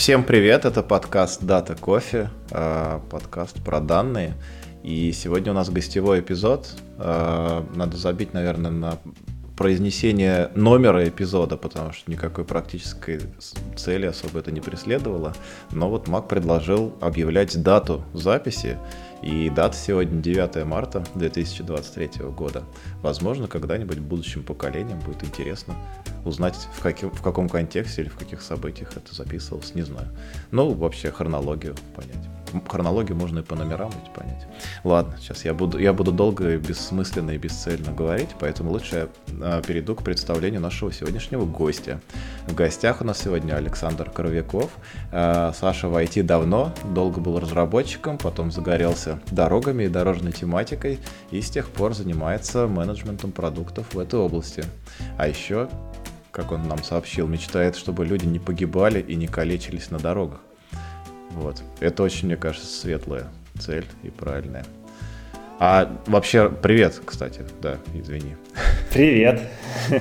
Всем привет, это подкаст Дата Кофе, а, подкаст про данные. И сегодня у нас гостевой эпизод. А, надо забить, наверное, на произнесение номера эпизода, потому что никакой практической цели особо это не преследовало. Но вот Мак предложил объявлять дату записи. И дата сегодня 9 марта 2023 года. Возможно, когда-нибудь будущим поколениям будет интересно узнать, в, каким, в каком контексте или в каких событиях это записывалось, не знаю. Ну, вообще хронологию понять хронологию можно и по номерам ведь понять. Ладно, сейчас я буду, я буду долго и бессмысленно и бесцельно говорить, поэтому лучше я а, перейду к представлению нашего сегодняшнего гостя. В гостях у нас сегодня Александр Коровяков. А, Саша в IT давно, долго был разработчиком, потом загорелся дорогами и дорожной тематикой, и с тех пор занимается менеджментом продуктов в этой области. А еще как он нам сообщил, мечтает, чтобы люди не погибали и не калечились на дорогах. Вот. Это очень, мне кажется, светлая цель и правильная. А вообще, привет, кстати, да, извини. Привет.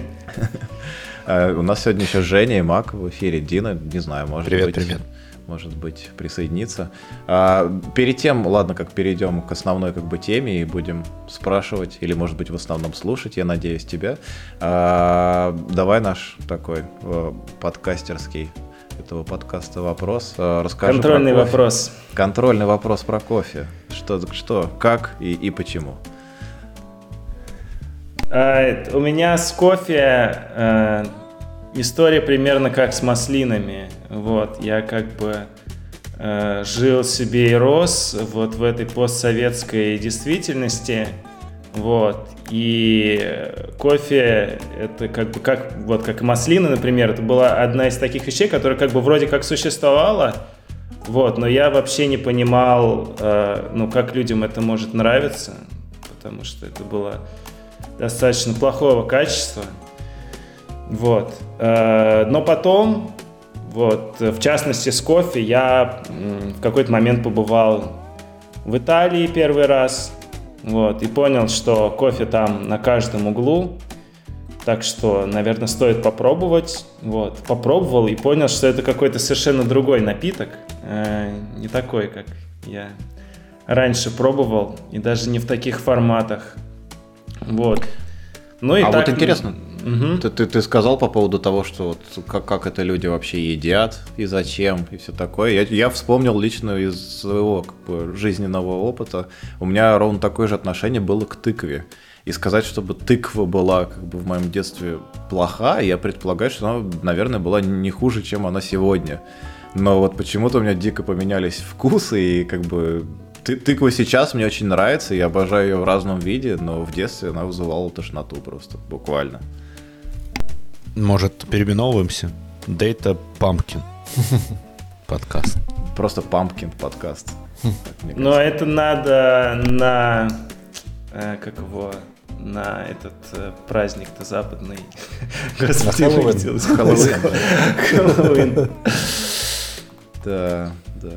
А, у нас сегодня еще Женя и Мак в эфире. Дина, не знаю, может привет, быть... Привет, Может быть, присоединиться. А, перед тем, ладно, как перейдем к основной как бы теме и будем спрашивать, или, может быть, в основном слушать, я надеюсь, тебя. А, давай наш такой э, подкастерский этого подкаста вопрос. А, расскажи Контрольный вопрос. Контрольный вопрос про кофе. Что, что как и, и почему? А, у меня с кофе а, история примерно как с маслинами. Вот, я как бы а, жил себе и рос вот в этой постсоветской действительности. Вот. И кофе, это как бы как, вот как маслина, например, это была одна из таких вещей, которая как бы вроде как существовала, вот, но я вообще не понимал, э, ну, как людям это может нравиться, потому что это было достаточно плохого качества, вот. Э, но потом, вот, в частности с кофе, я в какой-то момент побывал в Италии первый раз, вот, и понял, что кофе там на каждом углу, так что, наверное, стоит попробовать. Вот, попробовал и понял, что это какой-то совершенно другой напиток, э, не такой, как я раньше пробовал, и даже не в таких форматах. Вот. Ну и а так, вот интересно, Угу. Ты, ты, ты сказал по поводу того, что вот как, как это люди вообще едят и зачем и все такое. Я, я вспомнил лично из своего как бы, жизненного опыта. У меня ровно такое же отношение было к тыкве. И сказать, чтобы тыква была как бы в моем детстве плоха, я предполагаю, что она, наверное, была не хуже, чем она сегодня. Но вот почему-то у меня дико поменялись вкусы, и как бы ты, тыква сейчас мне очень нравится, я обожаю ее в разном виде, но в детстве она вызывала тошноту просто, буквально. Может, переименовываемся? Data Pumpkin подкаст. Просто Pumpkin подкаст. Но это надо на... Э, как его на этот э, праздник-то западный. Господи, Хэллоуин. Хэллоуин. Да, да.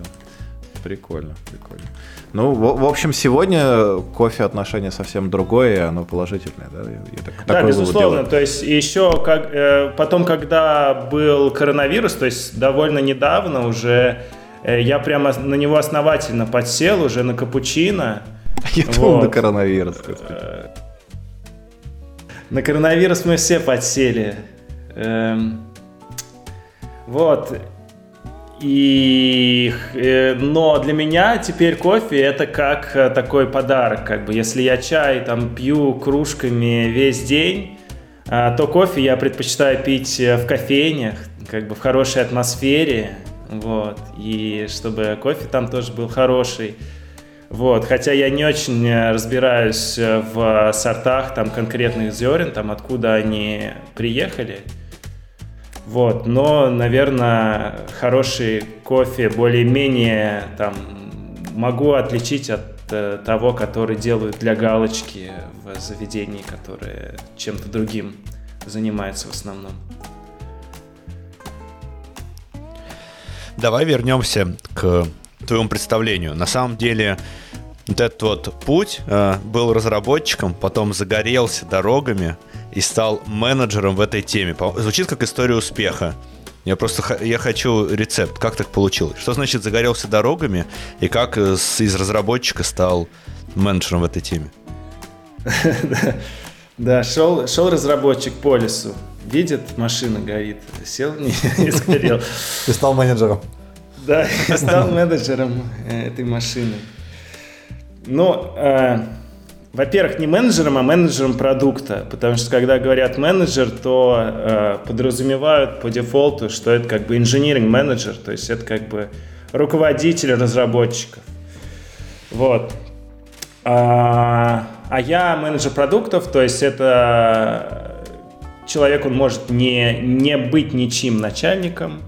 Прикольно, прикольно. Ну, в, в общем, сегодня кофе отношение совсем другое, и оно положительное, да? Я так, да, безусловно. То есть еще как, э, потом, когда был коронавирус, то есть довольно недавно уже, э, я прямо на него основательно подсел уже на капучино. Я вот. думал на коронавирус. Э, на коронавирус мы все подсели. Эм, вот. И, э, но для меня теперь кофе это как э, такой подарок, как бы, если я чай там пью кружками весь день, а, то кофе я предпочитаю пить э, в кофейнях, как бы в хорошей атмосфере, вот, и чтобы кофе там тоже был хороший. Вот, хотя я не очень разбираюсь в сортах там конкретных зерен, там откуда они приехали. Вот, но, наверное, хороший кофе более-менее там могу отличить от э, того, который делают для галочки в заведении, которое чем-то другим занимается в основном. Давай вернемся к твоему представлению. На самом деле, вот этот вот путь э, был разработчиком, потом загорелся дорогами, и стал менеджером в этой теме. Звучит как история успеха. Я просто я хочу рецепт. Как так получилось? Что значит загорелся дорогами и как э, из разработчика стал менеджером в этой теме? Да, шел, шел разработчик по лесу, видит, машина горит, сел и сгорел. И стал менеджером. Да, я стал менеджером э, этой машины. Ну, э, во-первых, не менеджером, а менеджером продукта. Потому что когда говорят менеджер, то э, подразумевают по дефолту, что это как бы инженеринг менеджер, то есть это как бы руководитель разработчиков. Вот. А, а я менеджер продуктов, то есть это человек, он может не, не быть ничем начальником,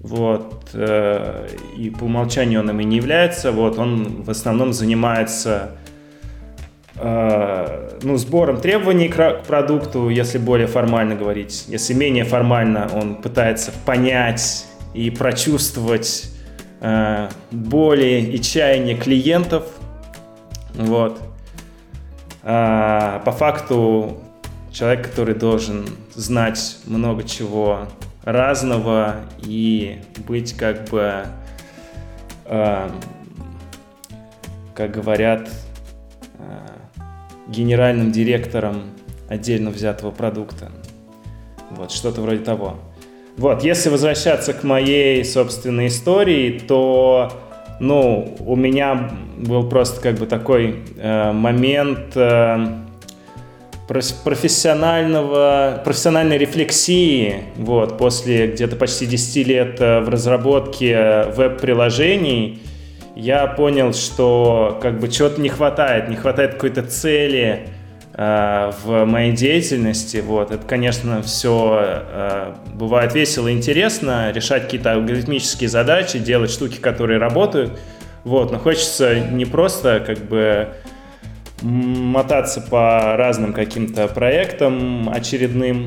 вот, э, и по умолчанию он им и не является, вот, он в основном занимается ну, сбором требований к продукту, если более формально говорить. Если менее формально, он пытается понять и прочувствовать э, боли и чаяния клиентов. Вот. А, по факту человек, который должен знать много чего разного и быть как бы, э, как говорят, э, генеральным директором отдельно взятого продукта. Вот, что-то вроде того. Вот, если возвращаться к моей собственной истории, то, ну, у меня был просто как бы такой э, момент... Э, профессионального, профессиональной рефлексии вот, после где-то почти 10 лет э, в разработке веб-приложений я понял, что как бы чего-то не хватает, не хватает какой-то цели э, в моей деятельности. Вот. Это, конечно, все э, бывает весело и интересно, решать какие-то алгоритмические задачи, делать штуки, которые работают. Вот. Но хочется не просто как бы мотаться по разным каким-то проектам очередным,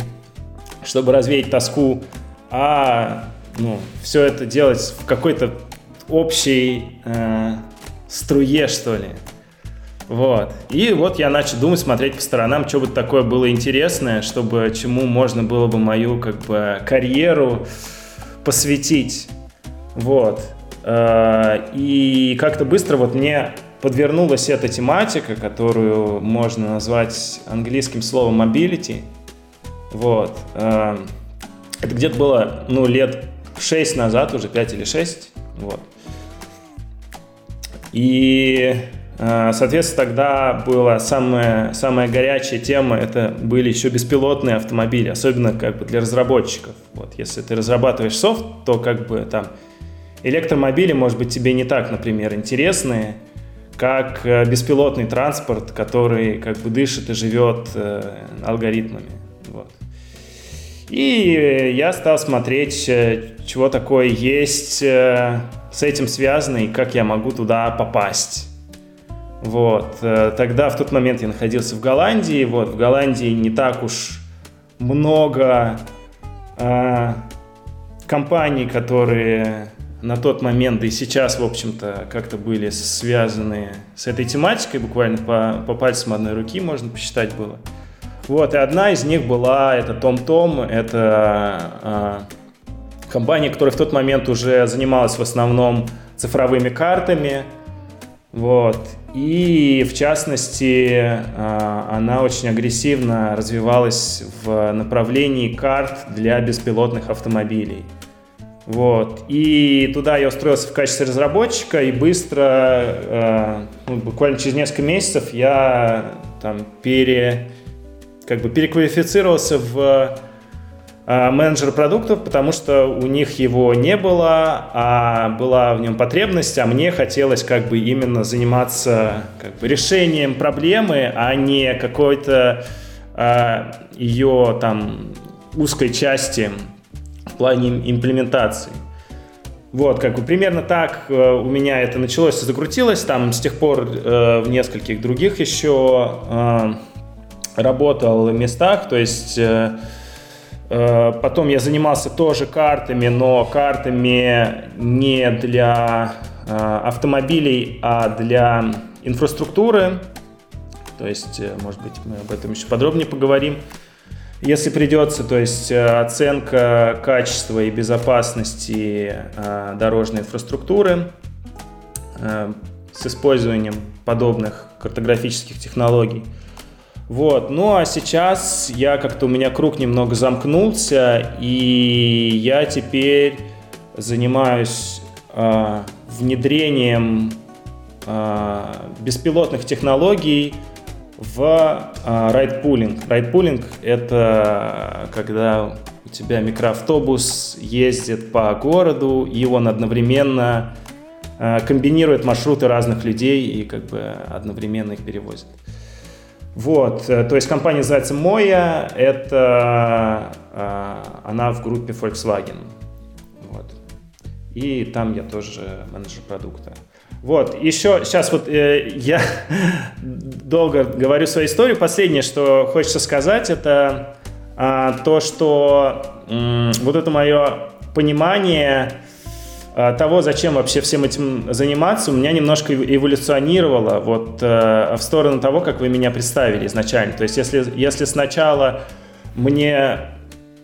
чтобы развеять тоску, а ну, все это делать в какой-то общей э, струе, что ли. Вот. И вот я начал думать, смотреть по сторонам, что бы такое было интересное, чтобы чему можно было бы мою как бы карьеру посвятить. Вот. Э, и как-то быстро вот мне подвернулась эта тематика, которую можно назвать английским словом mobility. Вот. Эм, это где-то было, ну, лет 6 назад, уже 5 или 6. Вот. И, э, соответственно, тогда была самая, самая горячая тема, это были еще беспилотные автомобили, особенно как бы для разработчиков. Вот, если ты разрабатываешь софт, то как бы там электромобили, может быть, тебе не так, например, интересные, как э, беспилотный транспорт, который как бы дышит и живет э, алгоритмами. Вот. И я стал смотреть, э, чего такое есть с этим связано и как я могу туда попасть. Вот. Тогда в тот момент я находился в Голландии. Вот. В Голландии не так уж много э, компаний, которые на тот момент, да и сейчас, в общем-то, как-то были связаны с этой тематикой, буквально по, по пальцам одной руки можно посчитать было. Вот, и одна из них была, это TomTom, это э, компания, которая в тот момент уже занималась в основном цифровыми картами, вот, и в частности, э, она очень агрессивно развивалась в направлении карт для беспилотных автомобилей. Вот. И туда я устроился в качестве разработчика, и быстро, э, ну, буквально через несколько месяцев, я там пере, как бы переквалифицировался в менеджер продуктов, потому что у них его не было, а была в нем потребность, а мне хотелось как бы именно заниматься как бы решением проблемы, а не какой-то э, ее там узкой части в плане имплементации. Вот, как бы примерно так э, у меня это началось и закрутилось. Там с тех пор э, в нескольких других еще э, работал местах. То есть э, э, потом я занимался тоже картами, но картами не для э, автомобилей, а для инфраструктуры. То есть, э, может быть, мы об этом еще подробнее поговорим. если придется, то есть э, оценка качества и безопасности э, дорожной инфраструктуры э, с использованием подобных картографических технологий. Вот. Ну а сейчас я как-то у меня круг немного замкнулся, и я теперь занимаюсь э, внедрением э, беспилотных технологий в э, райдпулинг. Райдпулинг — это когда у тебя микроавтобус ездит по городу, и он одновременно комбинирует маршруты разных людей и как бы одновременно их перевозит. Вот, э, то есть компания называется Moya, это э, она в группе Volkswagen. Вот. И там я тоже менеджер продукта. Вот, еще сейчас вот э, я долго говорю свою историю. Последнее, что хочется сказать, это э, то, что э, вот это мое понимание того, зачем вообще всем этим заниматься, у меня немножко эволюционировало вот э, в сторону того, как вы меня представили изначально. То есть если, если сначала мне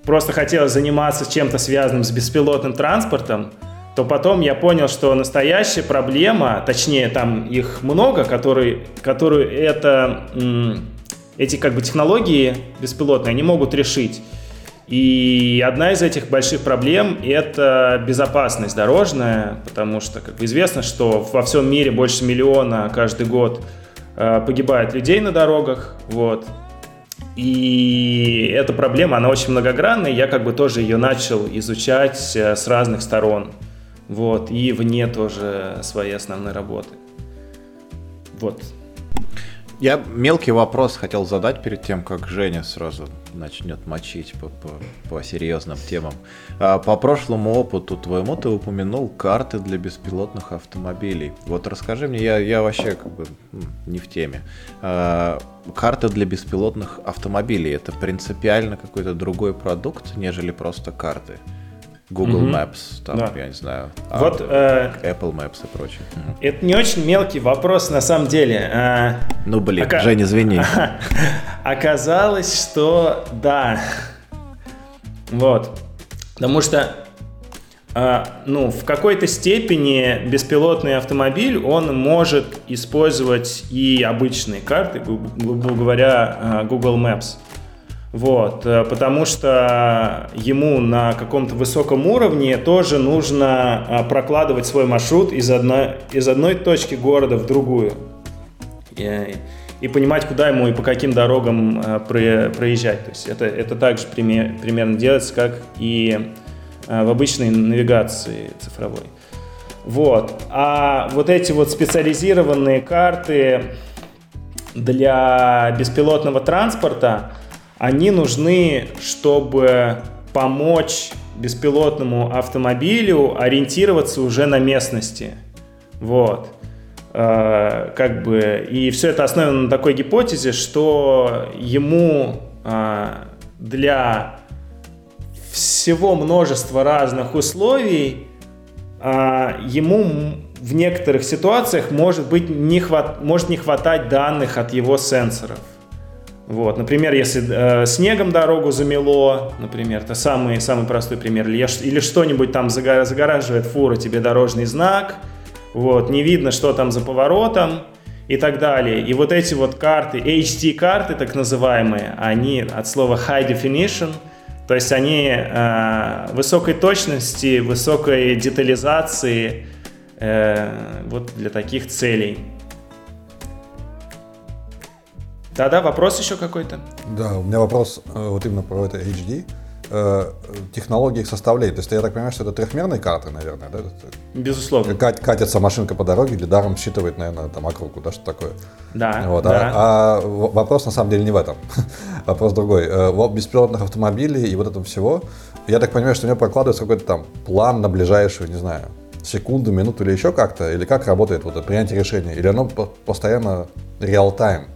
просто хотелось заниматься чем-то связанным с беспилотным транспортом, то потом я понял, что настоящая проблема, точнее там их много, которые, которые это, эти как бы технологии беспилотные, они могут решить. И одна из этих больших проблем – это безопасность дорожная, потому что, как известно, что во всем мире больше миллиона каждый год э, погибает людей на дорогах, вот. И эта проблема, она очень многогранная, я как бы тоже ее начал изучать э, с разных сторон. Вот, и вне тоже своей основной работы. Вот. Я мелкий вопрос хотел задать перед тем, как Женя сразу начнет мочить по, по, по серьезным темам. А, по прошлому опыту твоему ты упомянул карты для беспилотных автомобилей. Вот расскажи мне, я, я вообще как бы не в теме. А, карты для беспилотных автомобилей это принципиально какой-то другой продукт, нежели просто карты? Google mm-hmm. Maps, там, да. я не знаю, вот, а, э, Apple Maps и прочее. Это не очень мелкий вопрос на самом деле. А, ну, блин, ока... Жень, извини. Оказалось, что да. Вот. Потому что а, ну, в какой-то степени беспилотный автомобиль, он может использовать и обычные карты, грубо говоря, Google Maps. Вот, э, потому что ему на каком-то высоком уровне тоже нужно а, прокладывать свой маршрут из одной, из одной точки города в другую. И, и понимать, куда ему и по каким дорогам а, проезжать. То есть это, это также пример, примерно делается, как и а, в обычной навигации цифровой. Вот. А вот эти вот специализированные карты для беспилотного транспорта, они нужны, чтобы помочь беспилотному автомобилю ориентироваться уже на местности. Вот. Э, как бы, и все это основано на такой гипотезе, что ему э, для всего множества разных условий э, ему в некоторых ситуациях может быть не хват, может не хватать данных от его сенсоров. Вот, например, если э, снегом дорогу замело, например, это самый, самый простой пример, или, или что-нибудь там загораживает фура тебе дорожный знак, вот, не видно, что там за поворотом и так далее. И вот эти вот карты, HD-карты так называемые, они от слова High Definition, то есть они э, высокой точности, высокой детализации э, вот для таких целей. Да-да, вопрос еще какой-то? Да, у меня вопрос э, вот именно про это HD. Э, технологии их составляет. То есть я так понимаю, что это трехмерные карты, наверное, да? Безусловно. Кат, катится машинка по дороге или даром считывает, наверное, там округу, да, что такое. Да, вот, да. А, а вопрос на самом деле не в этом. вопрос другой. Э, в беспилотных автомобилей и вот этого всего, я так понимаю, что у него прокладывается какой-то там план на ближайшую, не знаю, секунду, минуту или еще как-то, или как работает вот это принятие решения, или оно постоянно реал-тайм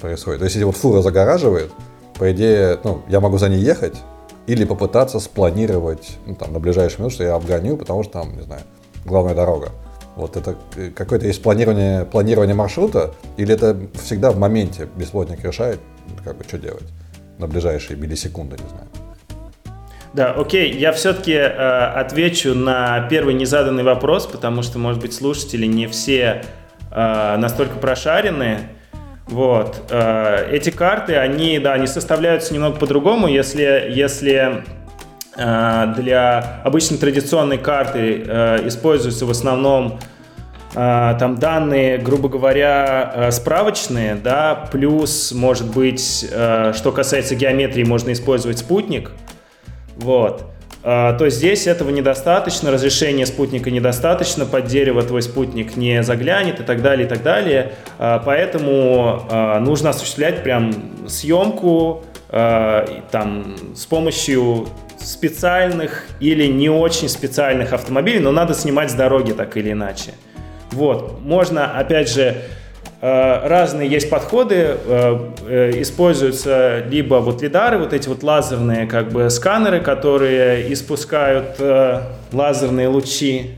происходит. То есть, если вот фура загораживает, по идее, ну, я могу за ней ехать или попытаться спланировать, ну, там, на ближайшую минуту, что я обгоню, потому что там, не знаю, главная дорога. Вот это э, какое-то есть планирование, планирование маршрута, или это всегда в моменте беспилотник решает, как бы, что делать? на ближайшие миллисекунды, не знаю. Да, окей, я все-таки э, отвечу на первый незаданный вопрос, потому что, может быть, слушатели не все э, настолько прошарены. Вот. Э, эти карты, они, да, они составляются немного по-другому, если, если э, для обычной традиционной карты э, используются в основном там данные, грубо говоря, справочные, да, плюс, может быть, что касается геометрии, можно использовать спутник – вот. А, то здесь этого недостаточно, разрешения спутника недостаточно, под дерево твой спутник не заглянет и так далее, и так далее. А, поэтому а, нужно осуществлять прям съемку там, с помощью специальных или не очень специальных автомобилей, но надо снимать с дороги так или иначе. Вот, можно, опять же, разные есть подходы, э, э, используются либо вот лидары, вот эти вот лазерные как бы сканеры, которые испускают лазерные лучи,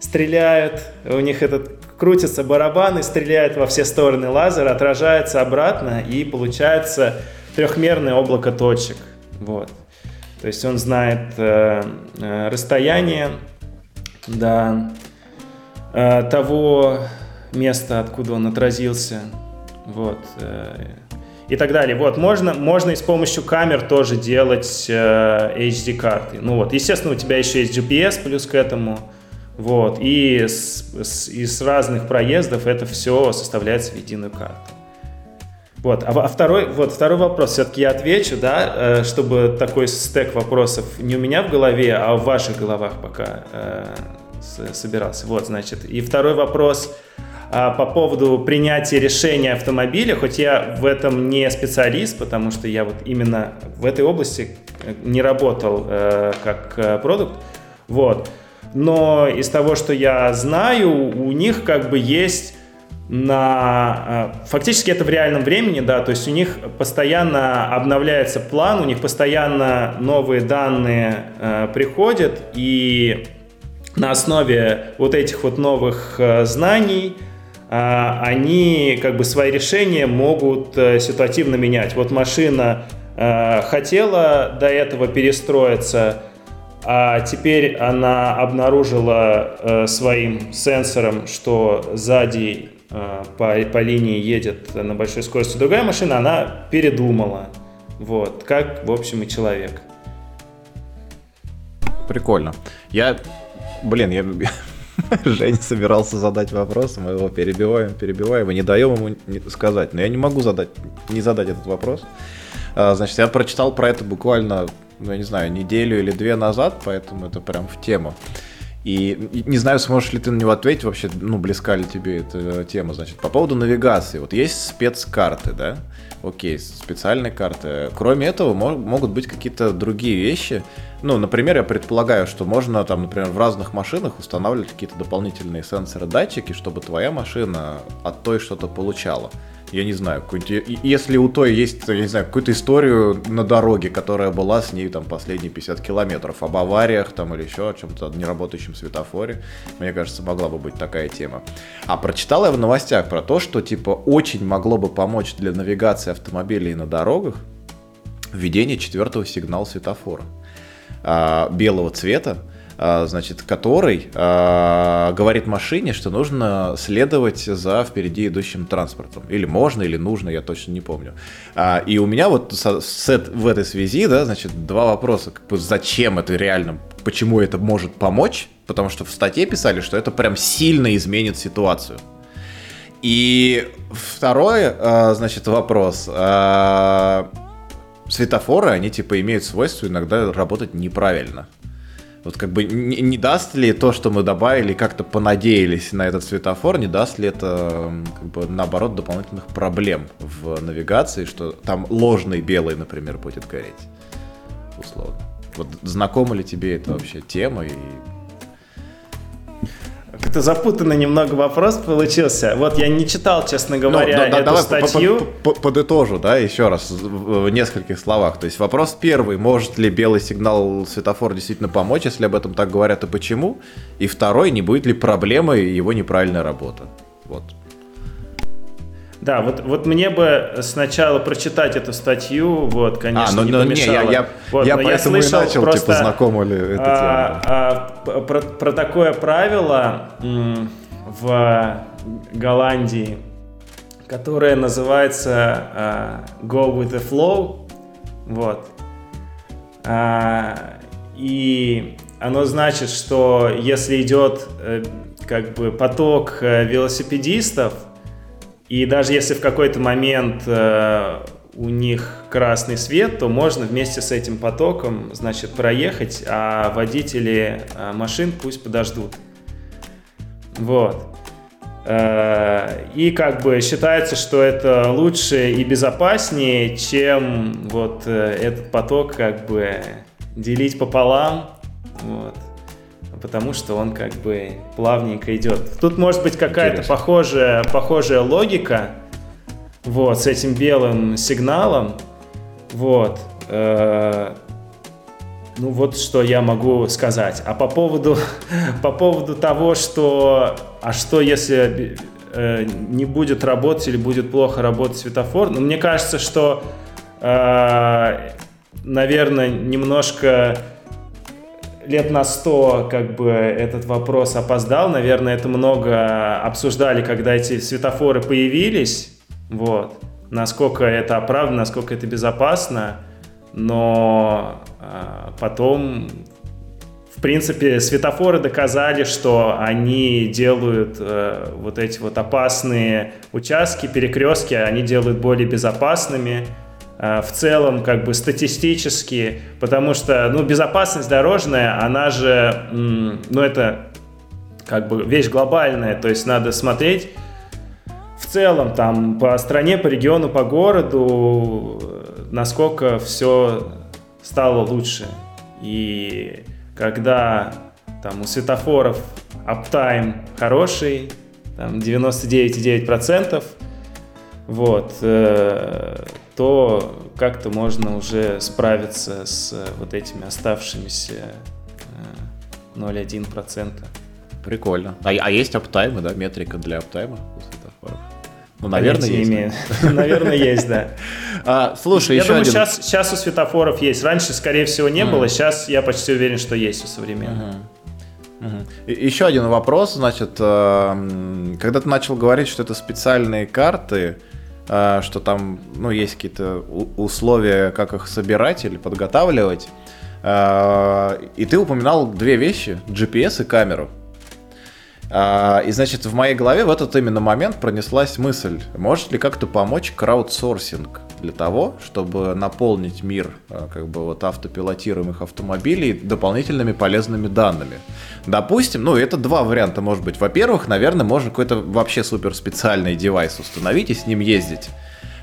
стреляют, у них этот крутится барабан и стреляет во все стороны лазер, отражается обратно и получается трехмерное облако точек. Вот. То есть он знает э, расстояние до э, того место, откуда он отразился, вот, э, и так далее. Вот, можно, можно и с помощью камер тоже делать э, HD-карты. Ну вот, естественно, у тебя еще есть GPS плюс к этому, вот, и с, с, из разных проездов это все составляется в единую карту. Вот, а, а второй, вот, второй вопрос все-таки я отвечу, да, э, чтобы такой стек вопросов не у меня в голове, а в ваших головах пока э, собирался. Вот, значит, и второй вопрос – а, по поводу принятия решения автомобиля, хоть я в этом не специалист, потому что я вот именно в этой области э, не работал э, как э, продукт, вот. Но из того, что я знаю, у них как бы есть на... Фактически это в реальном времени, да, то есть у них постоянно обновляется план, у них постоянно новые данные э, приходят, и на основе вот этих вот новых э, знаний они как бы свои решения могут э, ситуативно менять. Вот машина э, хотела до этого перестроиться, а теперь она обнаружила э, своим сенсором, что сзади по, по линии едет на большой скорости другая машина, она передумала. Вот, как, в общем, и человек. Прикольно. Я, блин, я, Женя собирался задать вопрос, мы его перебиваем, перебиваем и не даем ему сказать. Но я не могу задать, не задать этот вопрос. А, значит, я прочитал про это буквально, ну, я не знаю, неделю или две назад, поэтому это прям в тему. И не знаю, сможешь ли ты на него ответить вообще, ну, близка ли тебе эта тема. Значит, по поводу навигации. Вот есть спецкарты, да? Окей, специальные карты. Кроме этого, могут быть какие-то другие вещи, ну, например, я предполагаю, что можно там, например, в разных машинах устанавливать какие-то дополнительные сенсоры, датчики, чтобы твоя машина от той что-то получала. Я не знаю, если у той есть, я не знаю, какую-то историю на дороге, которая была с ней там последние 50 километров, об авариях там или еще о чем-то, неработающем светофоре, мне кажется, могла бы быть такая тема. А прочитал я в новостях про то, что типа очень могло бы помочь для навигации автомобилей на дорогах введение четвертого сигнала светофора. А, белого цвета, значит, который а, говорит машине, что нужно следовать за впереди идущим транспортом. Или можно, или нужно, я точно не помню. и у меня вот с, с, в этой связи, да, значит, два вопроса. Как бы, зачем это реально, почему это может помочь? Потому что в статье писали, что это прям сильно изменит ситуацию. И второй, значит, вопрос светофоры, они типа имеют свойство иногда работать неправильно. Вот как бы не, не даст ли то, что мы добавили, как-то понадеялись на этот светофор, не даст ли это, как бы, наоборот, дополнительных проблем в навигации, что там ложный белый, например, будет гореть, условно. Вот знакома ли тебе эта вообще тема и как-то запутанный немного вопрос получился. Вот я не читал, честно ну, говоря, ну, да, эту давай статью. Подытожу, да, еще раз в нескольких словах. То есть вопрос первый, может ли белый сигнал светофора действительно помочь, если об этом так говорят, и почему? И второй, не будет ли проблемы его неправильная работа? Вот. Да, вот, вот мне бы сначала прочитать эту статью, вот, конечно, а, ну, не ну, помешало. Не, я, я, вот, я я слышал и начал, просто, типа, знакомо ли это а, а, про, про такое правило в Голландии, которое называется а, Go with the Flow, вот. А, и оно значит, что если идет э, как бы поток э, велосипедистов, и даже если в какой-то момент э, у них красный свет, то можно вместе с этим потоком, значит, проехать, а водители э, машин пусть подождут. Вот. Э, и как бы считается, что это лучше и безопаснее, чем вот э, этот поток как бы делить пополам. Вот потому что он как бы плавненько идет. Тут может быть какая-то похожая, похожая логика, вот, с этим белым сигналом, вот. Э, ну вот что я могу сказать. А по поводу, по поводу того, что, а что если э, не будет работать или будет плохо работать светофор, ну мне кажется, что, э, наверное, немножко лет на сто как бы этот вопрос опоздал. Наверное, это много обсуждали, когда эти светофоры появились. Вот. Насколько это оправдано, насколько это безопасно. Но э, потом, в принципе, светофоры доказали, что они делают э, вот эти вот опасные участки, перекрестки, они делают более безопасными. Э, в целом как бы статистически, потому что, ну, безопасность дорожная, она же, ну, это как бы вещь глобальная, то есть надо смотреть в целом там по стране, по региону, по городу, насколько все стало лучше. И когда там у светофоров аптайм хороший, там 99,9%, вот, э, то как-то можно уже справиться с вот этими оставшимися 0,1%. Э, Прикольно. А, а есть аптаймы, да, метрика для аптайма у светофоров? Ну, наверное, есть. Наверное, есть, да. А, слушай, я еще думаю, один... сейчас, сейчас у светофоров есть. Раньше, скорее всего, не было. Сейчас я почти уверен, что есть у современных. Еще один вопрос, значит, э, когда ты начал говорить, что это специальные карты, а, что там ну, есть какие-то условия, как их собирать или подготавливать. А, и ты упоминал две вещи, GPS и камеру. А, и, значит, в моей голове в этот именно момент пронеслась мысль, может ли как-то помочь краудсорсинг для того, чтобы наполнить мир как бы вот автопилотируемых автомобилей дополнительными полезными данными. Допустим, ну это два варианта может быть. Во-первых, наверное, можно какой-то вообще супер специальный девайс установить и с ним ездить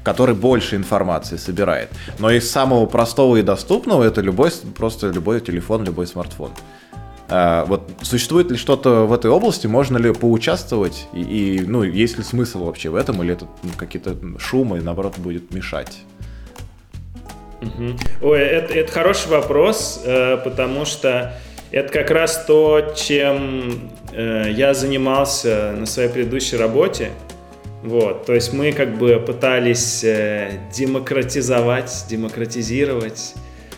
который больше информации собирает. Но из самого простого и доступного это любой, просто любой телефон, любой смартфон. А, вот существует ли что-то в этой области, можно ли поучаствовать и, и ну есть ли смысл вообще в этом или это ну, какие-то шумы наоборот будет мешать? Угу. Ой, это, это хороший вопрос, э, потому что это как раз то, чем э, я занимался на своей предыдущей работе. Вот, то есть мы как бы пытались э, демократизовать, демократизировать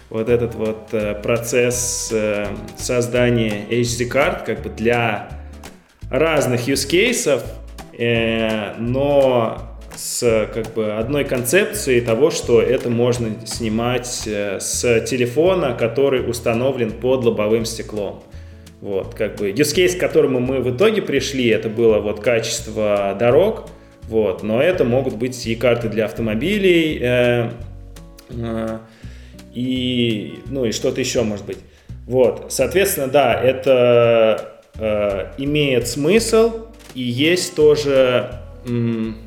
вот этот вот э, процесс э, создания HD-карт как бы для разных use cases, э, но с как бы одной концепцией того, что это можно снимать с телефона, который установлен под лобовым стеклом. Вот, как бы use case, к которому мы в итоге пришли, это было вот качество дорог, вот, но это могут быть и карты для автомобилей, э, э, и, ну, и что-то еще может быть. Вот, соответственно, да, это э, имеет смысл, и есть тоже... М-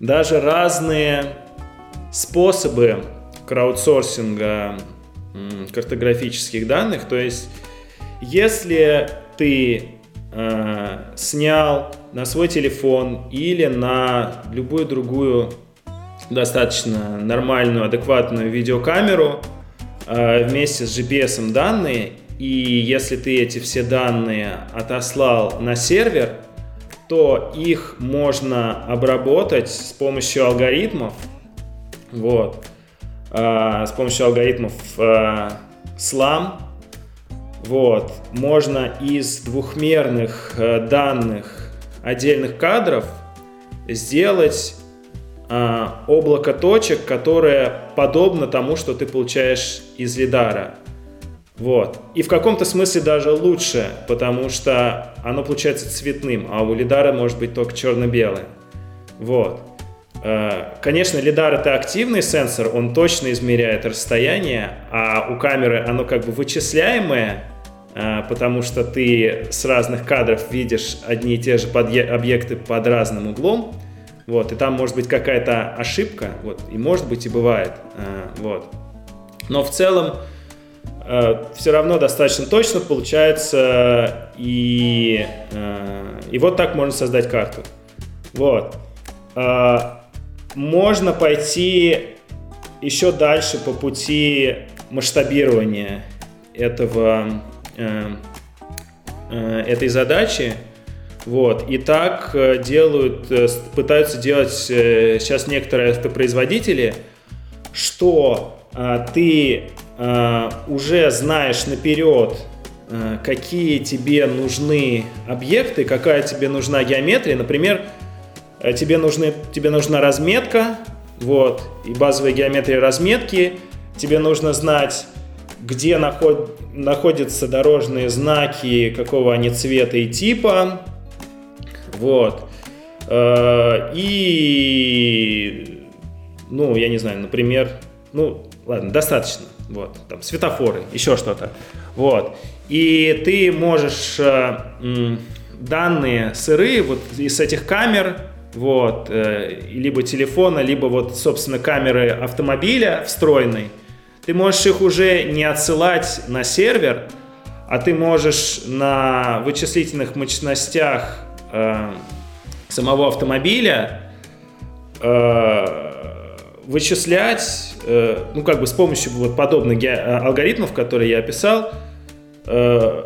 даже разные способы краудсорсинга картографических данных. То есть, если ты э, снял на свой телефон или на любую другую достаточно нормальную, адекватную видеокамеру э, вместе с GPS данные, и если ты эти все данные отослал на сервер, то их можно обработать с помощью алгоритмов. Вот. Э, с помощью алгоритмов э, SLAM. Вот. Можно из двухмерных данных отдельных кадров сделать э, облако точек, которое подобно тому, что ты получаешь из лидара. Вот. И в каком-то смысле даже лучше, потому что оно получается цветным, а у лидара может быть только черно-белое. Вот. Э, конечно, лидар это активный сенсор, он точно измеряет расстояние, а у камеры оно как бы вычисляемое, э, потому что ты с разных кадров видишь одни и те же объекты под разным углом, вот, и там может быть какая-то ошибка, вот, и может быть и бывает, э, вот. Но в целом все равно достаточно точно получается, и, и вот так можно создать карту. Вот можно пойти еще дальше по пути масштабирования этого, э, э, этой задачи. Вот. И так э, делают, э, пытаются делать э, сейчас некоторые автопроизводители, что э, ты э, уже знаешь наперед, э, какие тебе нужны объекты, какая тебе нужна геометрия. Например, Э, тебе, нужны, тебе нужна разметка, вот, и базовая геометрия разметки. Тебе нужно знать, где наход, находятся дорожные знаки, какого они цвета и типа. Вот. Э, и, ну, я не знаю, например, ну, ладно, достаточно. Вот, там, светофоры, еще что-то. Вот. И ты можешь э, данные сырые вот из этих камер вот, э, либо телефона, либо вот, собственно, камеры автомобиля встроенной, ты можешь их уже не отсылать на сервер, а ты можешь на вычислительных мощностях э, самого автомобиля э, вычислять, э, ну, как бы с помощью вот подобных алгоритмов, которые я описал, э,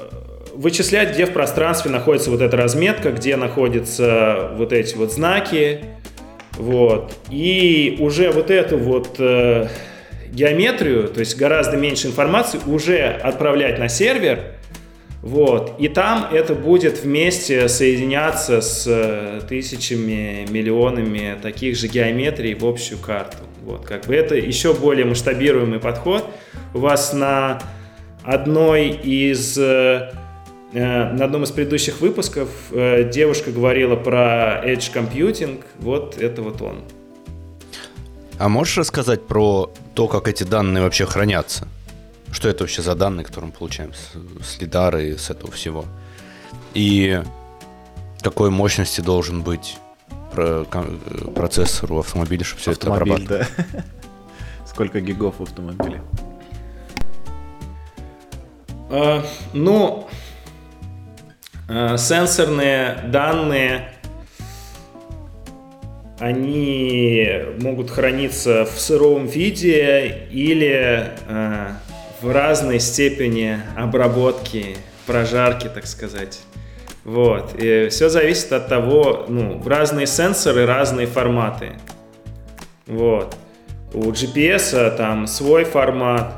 вычислять, где в пространстве находится вот эта разметка, где находятся вот эти вот знаки, вот. И уже вот эту вот э, геометрию, то есть гораздо меньше информации, уже отправлять на сервер, вот. И там это будет вместе соединяться с э, тысячами, миллионами таких же геометрий в общую карту. Вот. Как бы это еще более масштабируемый подход. У вас на одной из э, Э, на одном из предыдущих выпусков девушка говорила про Edge Computing, вот это вот он. А можешь рассказать про то, как эти данные вообще хранятся? Что это вообще за данные, которые мы получаем с, с лидара и с этого всего? И какой мощности должен быть про, процессор у автомобиля, чтобы все Автомобиль, это обрабатывать? Да. Сколько гигов в автомобиле? А, ну, Э, сенсорные данные, они могут храниться в сыром виде или э, в разной степени обработки, прожарки, так сказать. Вот. И все зависит от того, ну, разные сенсоры, разные форматы. Вот. У GPS там свой формат,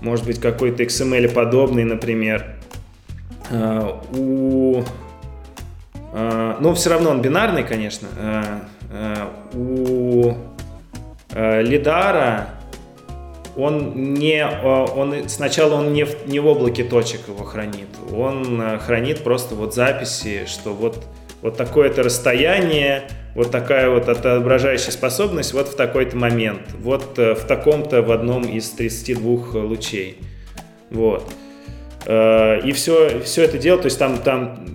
может быть какой-то XML подобный, например. Э, у... Э, ну, все равно он бинарный, конечно. Э, у лидара он не, он сначала он не в, не в облаке точек его хранит, он хранит просто вот записи, что вот вот такое-то расстояние, вот такая вот отображающая способность вот в такой-то момент, вот в таком-то в одном из 32 лучей, вот. Э, и все, все это дело, то есть там, там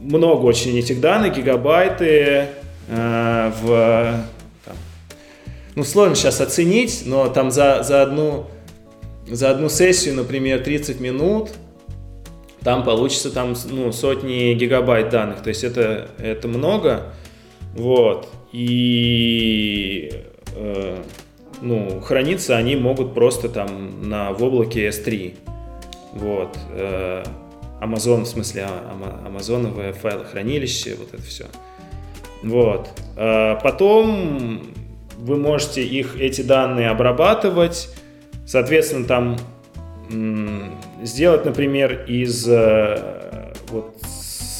много очень этих данных, гигабайты э, в... Ну, сложно сейчас оценить, но там за, за, одну, за одну сессию, например, 30 минут, там получится там, ну, сотни гигабайт данных. То есть это, это много. Вот. И э, ну, храниться они могут просто там на, в облаке S3. Вот. Э, Amazon, в смысле, а, амазоновое файлохранилище, вот это все. Вот. А потом вы можете их, эти данные обрабатывать, соответственно, там сделать, например, из э, вот,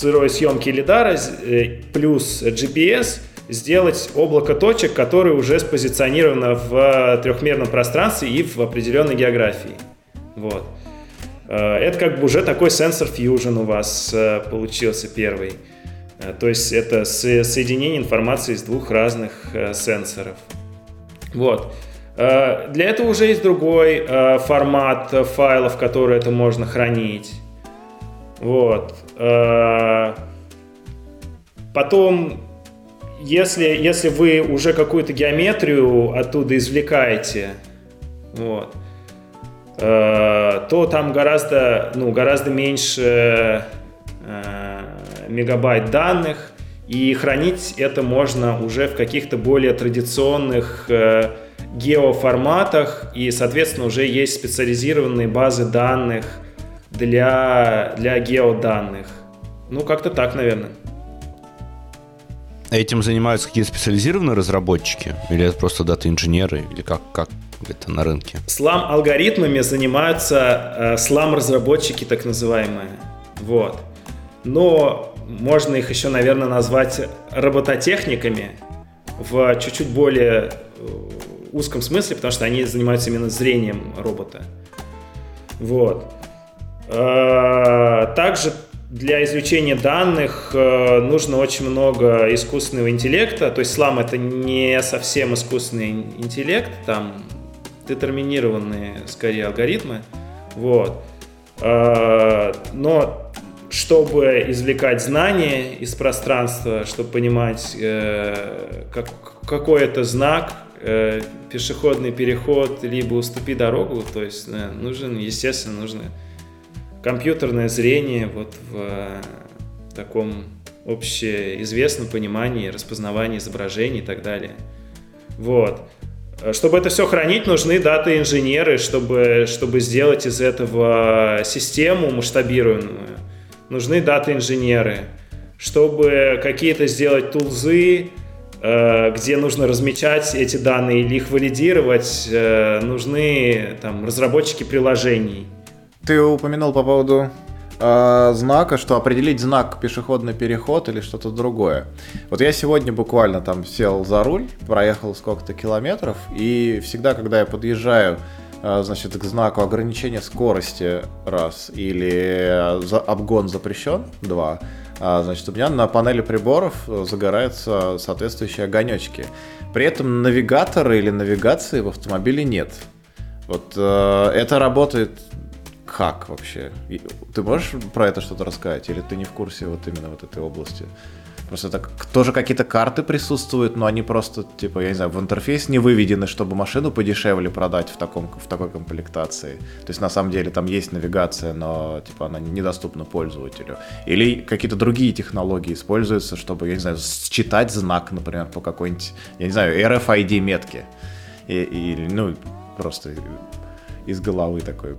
сырой съемки лидара э, плюс GPS сделать облако точек, которые уже спозиционировано в трехмерном пространстве и в определенной географии. Вот. Э, это как бы уже такой сенсор fusion у вас получился первый. То есть это соединение информации из двух разных сенсоров. Вот. Для этого уже есть другой формат файлов, которые это можно хранить. Вот. Э, потом, если, если вы уже какую-то геометрию оттуда извлекаете, вот, э, то там гораздо, ну, гораздо меньше э, мегабайт данных, и хранить это можно уже в каких-то более традиционных геоформатах, и, соответственно, уже есть специализированные базы данных для, для геоданных. Ну, как-то так, наверное. Этим занимаются какие-то специализированные разработчики? Или это просто дата-инженеры? Или как, как это на рынке? Слам-алгоритмами занимаются э, слам-разработчики, так называемые. Вот. Но можно их еще, наверное, назвать робототехниками в чуть-чуть более э, узком смысле, потому что они занимаются именно зрением робота. Вот. Э, также для извлечения данных э, нужно очень много искусственного интеллекта. То есть слам это не совсем искусственный интеллект, там детерминированные скорее алгоритмы. Вот. Но чтобы извлекать знания из пространства, чтобы понимать, как, какой это знак, пешеходный переход, либо уступи дорогу, то есть нужен, естественно, нужно компьютерное зрение вот в э, таком общеизвестном понимании, распознавании изображений и так далее. Вот. Чтобы это все хранить, нужны дата-инженеры, чтобы, чтобы сделать из этого систему масштабируемую. Нужны дата-инженеры. Чтобы какие-то сделать тулзы, э, где нужно размечать эти данные или их валидировать, э, нужны там, разработчики приложений. Ты упомянул по поводу э, знака, что определить знак пешеходный переход или что-то другое. Вот я сегодня буквально там сел за руль, проехал сколько-то километров, и всегда, когда я подъезжаю значит, к знаку ограничения скорости раз или за, обгон запрещен два, э, значит, у меня на панели приборов загораются соответствующие огонечки. При этом навигатора или навигации в автомобиле нет. Вот э, это работает как вообще? Ты можешь про это что-то рассказать? Или ты не в курсе вот именно вот этой области? Просто так тоже какие-то карты присутствуют, но они просто, типа, я не знаю, в интерфейс не выведены, чтобы машину подешевле продать в, таком, в такой комплектации. То есть, на самом деле, там есть навигация, но, типа, она недоступна пользователю. Или какие-то другие технологии используются, чтобы, я не знаю, считать знак, например, по какой-нибудь, я не знаю, RFID метке. Или, ну, просто из головы такой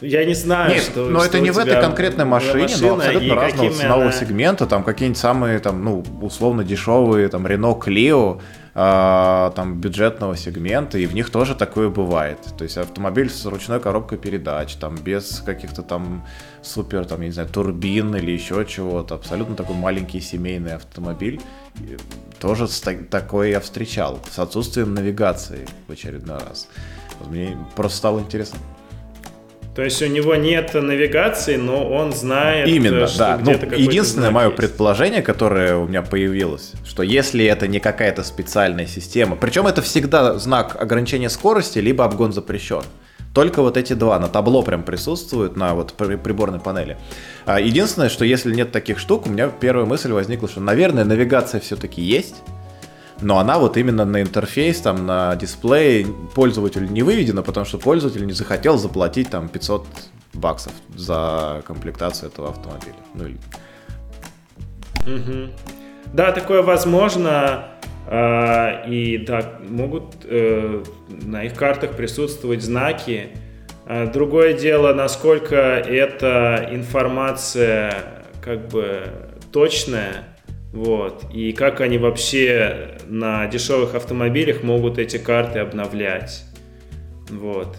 я не знаю, Нет, что. Но что это не в этой конкретной машине, но абсолютно разного ценового она... сегмента. Там какие-нибудь самые, там, ну, условно дешевые, там, Renault Clio, э, там, бюджетного сегмента, и в них тоже такое бывает. То есть автомобиль с ручной коробкой передач, там, без каких-то там супер, там, я не знаю, турбин или еще чего-то. Абсолютно такой маленький семейный автомобиль. И тоже такое я встречал. С отсутствием навигации в очередной раз. Мне просто стало интересно. То есть у него нет навигации, но он знает, Именно, э, что да. Ну, единственное мое есть. предположение, которое у меня появилось, что если это не какая-то специальная система, причем это всегда знак ограничения скорости, либо обгон запрещен. Только вот эти два на табло прям присутствуют на вот приборной панели. А, единственное, что если нет таких штук, у меня первая мысль возникла, что, наверное, навигация все-таки есть, но она вот именно на интерфейс, там, на дисплее пользователю не выведена, потому что пользователь не захотел заплатить там 500 баксов за комплектацию этого автомобиля. Ну, или... угу. Да, такое возможно. Э, и да, могут э, на их картах присутствовать знаки, А другое дело, насколько эта информация как бы точная, вот, и как они вообще на дешевых автомобилях могут эти карты обновлять, вот.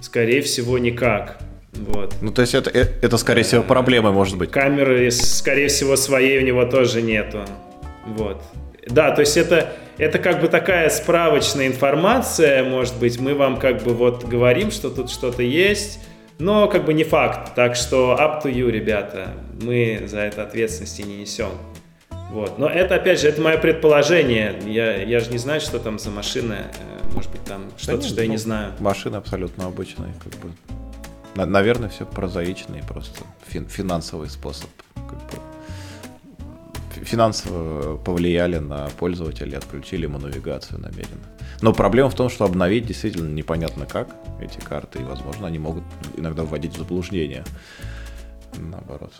Скорее всего, никак. Вот. Ну, то есть это, э, это скорее всего, проблемы, может быть. Камеры, скорее всего, своей у него тоже нету. Вот. Да, то есть это, это как бы такая справочная информация, может быть, мы вам как бы вот говорим, что тут что-то есть, но как бы не факт. Так что up to you, ребята, мы за это ответственности не несем. Вот. Но это, опять же, это мое предположение. Я, я же не знаю, что там за машина. Э, может быть, там что-то, что я не ну, знаю. Машины абсолютно обычные, как бы. Наверное, все прозаичный, просто финансовый способ. Как бы финансово повлияли на пользователя, отключили ему навигацию намеренно. Но проблема в том, что обновить действительно непонятно как эти карты, и, возможно, они могут иногда вводить в заблуждение. Наоборот.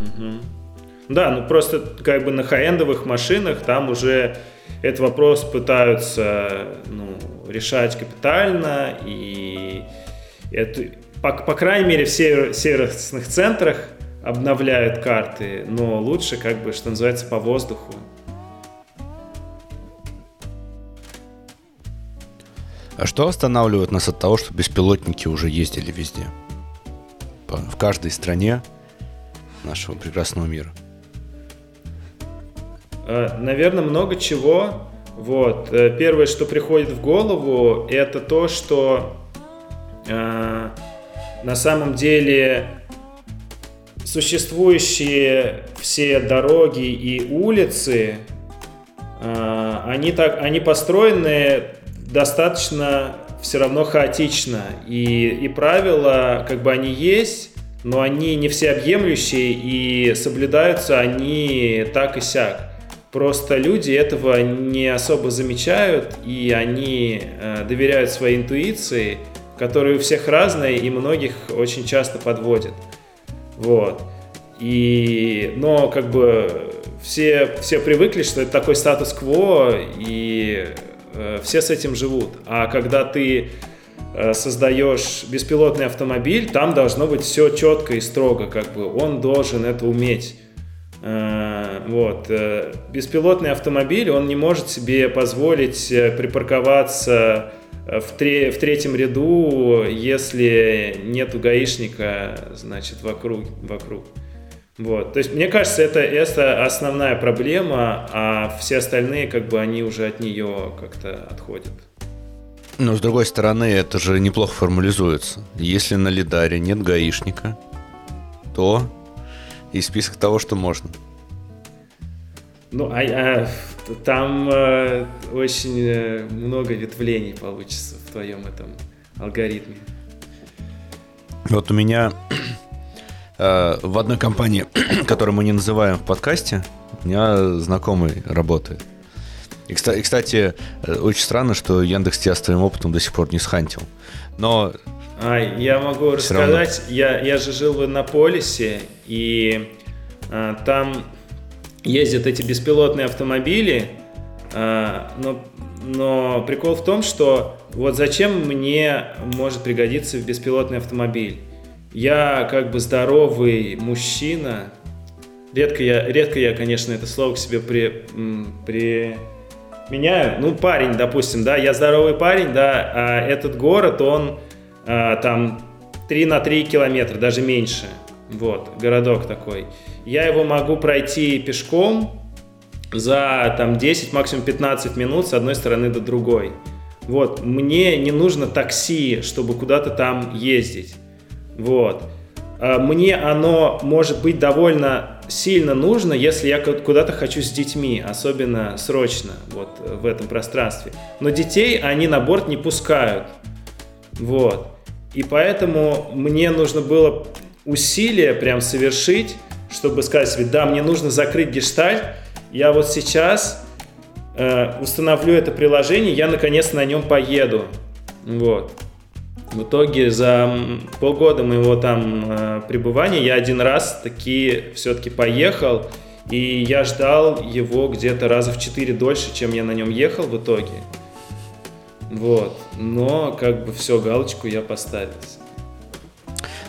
Угу. Да, ну просто как бы на хай-эндовых машинах там уже этот вопрос пытаются ну, решать капитально, и это, по, по крайней мере, в сервисных центрах обновляют карты, но лучше, как бы, что называется, по воздуху. А что останавливает нас от того, что беспилотники уже ездили везде? В каждой стране нашего прекрасного мира. Э, Наверное, много чего. Вот. Э, первое, что приходит в голову, это то, что э, на самом деле существующие все дороги и улицы, э, они, так, они построены достаточно все равно хаотично. И, и правила, как бы они есть, но они не всеобъемлющие и соблюдаются они так и сяк. Просто люди этого не особо замечают, и они э, доверяют своей интуиции, которая у всех разная и многих очень часто подводит. Вот. И, но как бы все, все привыкли, что это такой статус-кво, и э, все с этим живут. А когда ты э, создаешь беспилотный автомобиль, там должно быть все четко и строго, как бы он должен это уметь. Э, вот. Э, беспилотный автомобиль, он не может себе позволить э, припарковаться в, тре в третьем ряду, если нету гаишника, значит, вокруг. вокруг. Вот. То есть, мне кажется, это, это основная проблема, а все остальные, как бы, они уже от нее как-то отходят. Но, с другой стороны, это же неплохо формализуется. Если на Лидаре нет гаишника, то и список того, что можно. Ну, а, а там э, очень э, много ветвлений получится в твоем этом алгоритме. Вот у меня э, в одной компании, которую мы не называем в подкасте, у меня знакомый работает. И, кстати, очень странно, что Яндекс тебя с твоим опытом до сих пор не схантил. Но а, я могу рассказать, я, я же жил в Иннополисе, и а, там ездят эти беспилотные автомобили, а, но, но прикол в том, что вот зачем мне может пригодиться беспилотный автомобиль? Я как бы здоровый мужчина, редко я, редко я, конечно, это слово к себе при, при меняю. Ну, парень, допустим, да, я здоровый парень, да, а этот город, он а, там 3 на 3 километра, даже меньше. Вот, городок такой. Я его могу пройти пешком за там 10, максимум 15 минут с одной стороны до другой. Вот, мне не нужно такси, чтобы куда-то там ездить. Вот. А, мне оно может быть довольно сильно нужно, если я куда-то хочу с детьми, особенно срочно, вот в этом пространстве. Но детей они на борт не пускают. Вот. И поэтому мне нужно было усилие прям совершить, чтобы сказать себе, да, мне нужно закрыть гештальт, я вот сейчас э, установлю это приложение, я наконец на нем поеду. Вот. В итоге за полгода моего там э, пребывания я один раз таки все-таки поехал, и я ждал его где-то раза в четыре дольше, чем я на нем ехал в итоге. Вот. Но как бы все, галочку я поставил.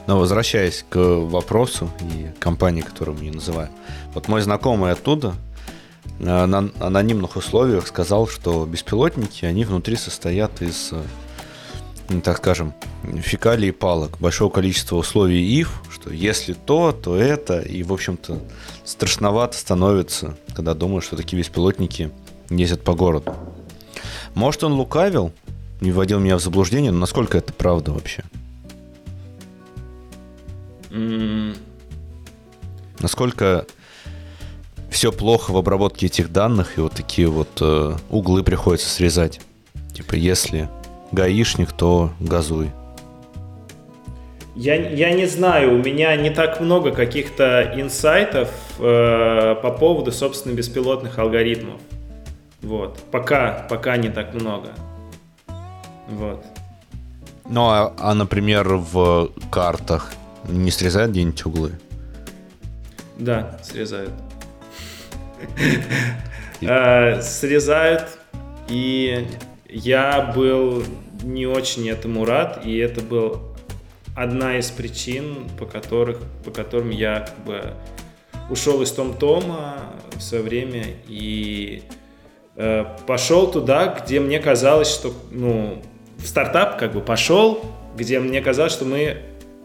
Но возвращаясь к вопросу и компании, которую мы не называем. Вот мой знакомый оттуда э, на анонимных условиях сказал, что беспилотники, они внутри состоят из, э, так скажем, фекалий и палок. Большого количества условий if, что если то, то это. И, в общем-то, страшновато становится, когда думаешь, что такие беспилотники ездят по городу. Может, он лукавил, не вводил меня в заблуждение, но насколько это правда вообще? Насколько все плохо в обработке этих данных, и вот такие вот э, углы приходится срезать. Типа, если гаишник, то газуй. Я, я не знаю, у меня не так много каких-то инсайтов э, по поводу, собственно, беспилотных алгоритмов. Вот. Пока, пока не так много. Вот. Ну, а, а, например, в картах не срезают где-нибудь углы? Да, срезают. Э, Срезают, и я был не очень этому рад, и это был одна из причин, по которых, по которым я как бы ушел из Том-Тома в свое время и э, пошел туда, где мне казалось, что, ну, в стартап как бы пошел, где мне казалось, что мы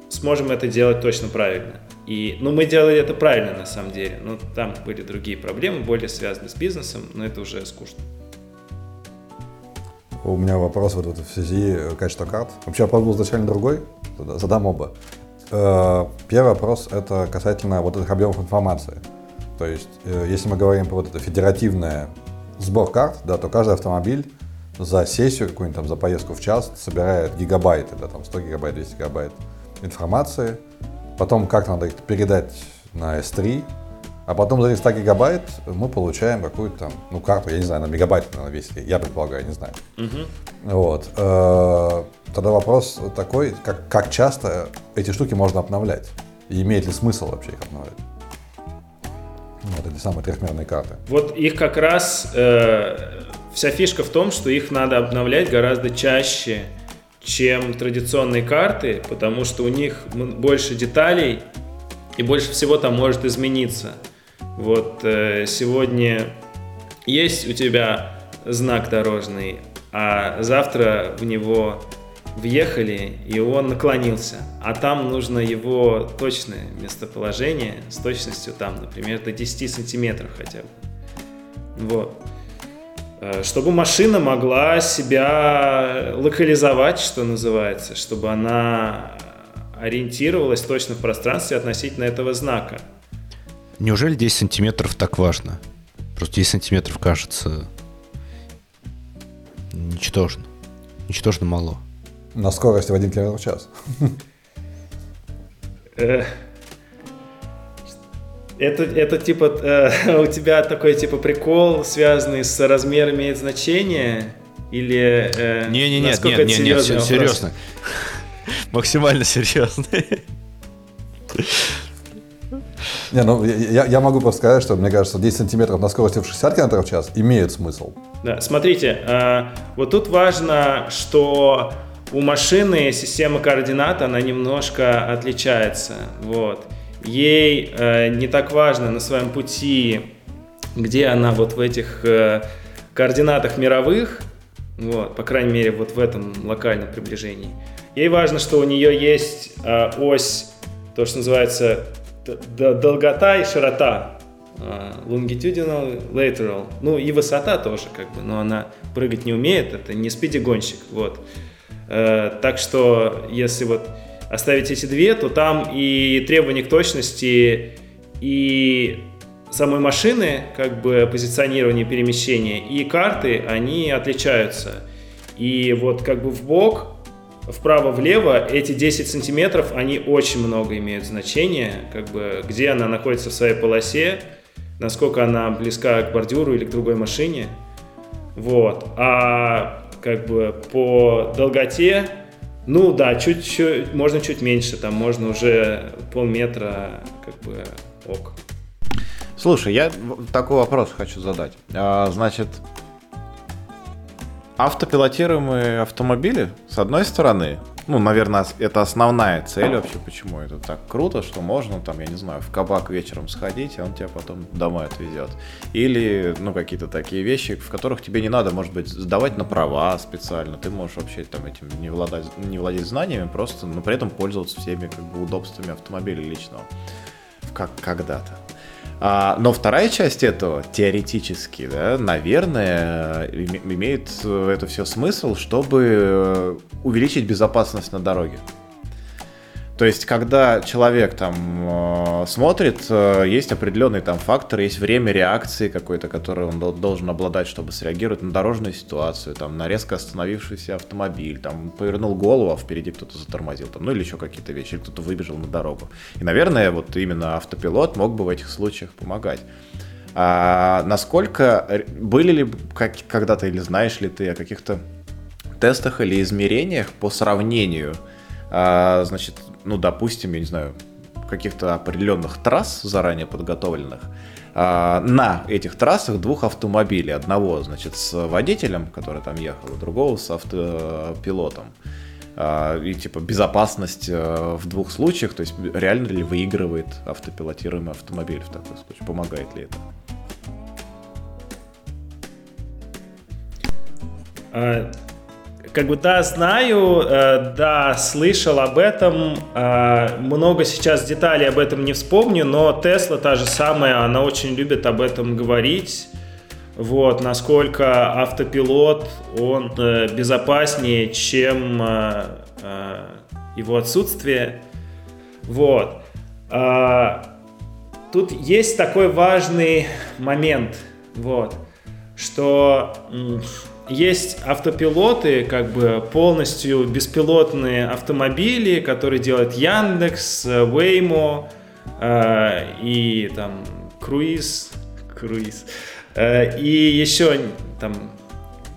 сможем это делать точно правильно. И, ну, мы делали это правильно на самом деле, но там были другие проблемы, более связанные с бизнесом, но это уже скучно. У меня вопрос вот в связи э, качества карт. Вообще вопрос был изначально другой, задам оба. Э, Первый вопрос это касательно вот этих объемов информации. То есть, э, если мы говорим про вот это федеративное сбор карт, да, то каждый автомобиль за сессию какую-нибудь там, за поездку в час собирает гигабайты, да, там 100 гигабайт, 200 гигабайт информации. Потом как надо их передать на S3, а потом за эти 100 гигабайт мы получаем какую-то там, ну, карту, я не знаю, на мегабайт она весит, я предполагаю, не знаю. Вот. Э, Тогда вопрос такой, как, как часто эти штуки можно обновлять? И имеет ли смысл вообще их обновлять? Ну, Вот эти самые трехмерные карты. Вот их как раз э, вся фишка в том, что их надо обновлять гораздо чаще, чем традиционные карты, потому что у них больше деталей и больше всего там может измениться. Вот э, сегодня есть у тебя знак дорожный, а завтра в него въехали, и он наклонился. А там нужно его точное местоположение с точностью там, например, до 10 сантиметров хотя бы. Вот. Э, Чтобы машина могла себя локализовать, что называется, чтобы она ориентировалась точно в пространстве относительно этого знака. Неужели 10 сантиметров так важно? Просто 10 сантиметров кажется ничтожно. Ничтожно мало. На скорости в 1 км в час. Это, это типа э, у тебя такой типа прикол, связанный с размер имеет значение? Или э, Не-не-не, насколько нет, это нет, нет, серьезный се- вопрос? серьезно. Максимально серьезно. Не, ну я, я могу просто сказать, что мне кажется, 10 сантиметров на скорости в 60 км в час имеет смысл. Да, смотрите, э, вот тут важно, что у машины система координат, она немножко отличается. Вот. Ей э, не так важно на своем пути, где она вот в этих э, координатах мировых, вот, по крайней мере, вот в этом локальном приближении. Ей важно, что у нее есть э, ось, то, что называется долгота и широта. э, Longitudinal, lateral. Ну и высота тоже, как бы, но она прыгать не умеет, это не спиди-гонщик, вот. Э, Так что, если вот оставить эти две, то там и требования к точности, и самой машины, как бы позиционирование перемещения, и карты, они отличаются. И вот как бы в бок, вправо-влево, эти 10 сантиметров, они очень много имеют значение, как бы где она находится в своей полосе, насколько она близка к бордюру или к другой машине. Вот. А как бы по долготе, ну да, чуть-чуть, можно чуть меньше, там можно уже полметра, как бы, ок. Слушай, я такой вопрос хочу задать. А, значит, автопилотируемые автомобили, с одной стороны, ну, наверное, это основная цель вообще, почему это так круто, что можно там, я не знаю, в кабак вечером сходить, и он тебя потом домой отвезет. Или, ну, какие-то такие вещи, в которых тебе не надо, может быть, сдавать на права специально, ты можешь вообще там этим не владеть, не владеть знаниями, просто, но при этом пользоваться всеми как бы удобствами автомобиля личного, как когда-то. А, но вторая часть этого, теоретически, да, наверное, имеет это все смысл, чтобы э, увеличить безопасность на дороге. То есть, когда человек там э, смотрит, э, есть определенный там фактор, есть время реакции какой-то, который он должен обладать, чтобы среагировать на дорожную ситуацию, там, на резко остановившийся автомобиль, там, повернул голову, а впереди кто-то затормозил, там, ну или еще какие-то вещи, или кто-то выбежал на дорогу. И, наверное, вот именно автопилот мог бы в этих случаях помогать. А насколько были ли как, когда-то или знаешь ли ты о каких-то тестах или измерениях по сравнению, а, значит, ну, допустим, я не знаю, каких-то определенных трасс заранее подготовленных, а, на этих трассах двух автомобилей. Одного, значит, с водителем, который там ехал, и другого с автопилотом. А, и типа безопасность э, в двух случаях, то есть реально ли выигрывает автопилотируемый автомобиль в такой случае, помогает ли это? А, как бы да, знаю, э, да, слышал об этом. Э, много сейчас деталей об этом не вспомню, но Тесла та же самая, она очень любит об этом говорить. Вот, насколько автопилот, он э, безопаснее, чем его отсутствие. Вот. Тут есть такой важный момент, вот, что есть автопилоты, как бы полностью беспилотные автомобили, которые делает Яндекс, Waymo э, и там круиз, круиз, э, и еще там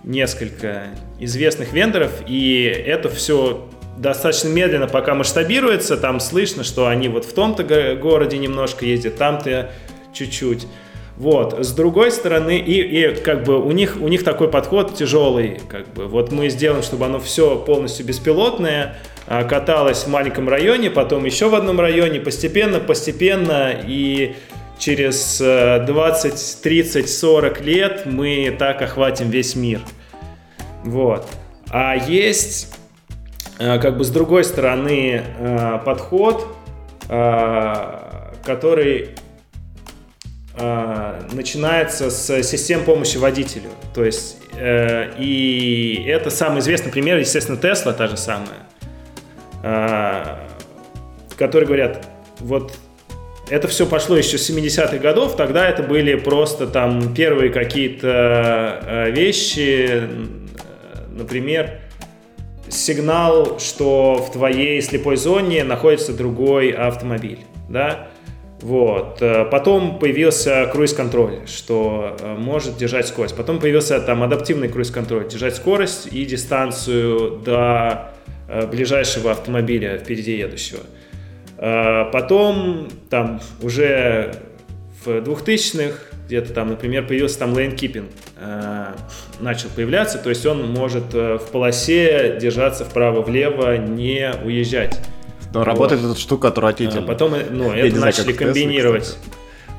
несколько известных вендоров, и это все достаточно медленно пока масштабируется, там слышно, что они вот в том-то городе немножко ездят, там-то чуть-чуть. Вот. С другой стороны, и, и как бы у них, у них такой подход тяжелый. Как бы. Вот мы сделаем, чтобы оно все полностью беспилотное, а, каталось в маленьком районе, потом еще в одном районе, постепенно, постепенно, и через 20, 30, 40 лет мы так охватим весь мир. Вот. А есть, а, как бы с другой стороны, а, подход, который э, начинается с систем помощи водителю. То есть, э, и это самый известный пример, естественно, Тесла та же самая, э, которые говорят, вот это все пошло еще с 70-х годов, тогда это были просто там первые какие-то э, вещи, например, сигнал, что в твоей слепой зоне находится другой автомобиль, да, вот. Э, потом появился круиз-контроль, что э, может держать скорость. Потом появился там адаптивный круиз-контроль, держать скорость и дистанцию до э, ближайшего автомобиля впереди едущего. Потом там уже в 2000-х где-то там, например, появился там лейнкипинг, начал появляться, то есть он может в полосе держаться вправо-влево, не уезжать. Но работает эта штука отвратительно. А потом ну, это начали комбинировать.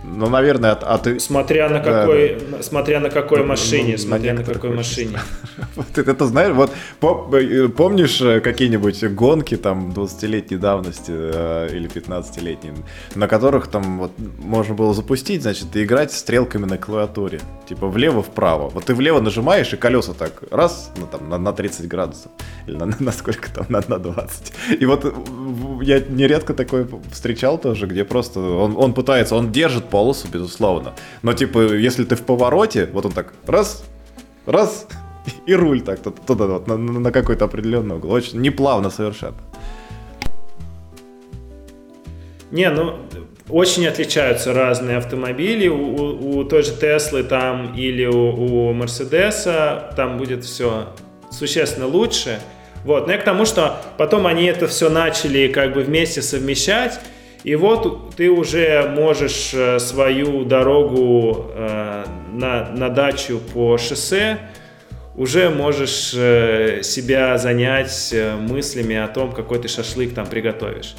Ну, наверное, а, ты... Смотря на какой, да, да. смотря на какой ну, машине, ну, смотря на, на какой машине. вот ты это знаешь, вот э, помнишь э, какие-нибудь гонки там 20-летней давности э, или 15-летней, на которых там вот можно было запустить, значит, и играть стрелками на клавиатуре, типа влево-вправо. Вот ты влево нажимаешь, и колеса так раз, ну там на, на 30 градусов, или на, на сколько там, на, на 20. И вот я нередко такое встречал тоже, где просто он, он пытается, он держит полосу, безусловно. Но, типа, если ты в повороте, вот он так, раз, раз, и руль так туда, вот, на, на какой-то определенный угол. Очень неплавно совершенно. Не, ну, очень отличаются разные автомобили. У, у, у той же Теслы там или у, Мерседеса там будет все существенно лучше. Вот, но я к тому, что потом они это все начали как бы вместе совмещать, и вот ты уже можешь э, свою дорогу э, на, на дачу по шоссе уже можешь э, себя занять мыслями о том, какой ты шашлык там приготовишь.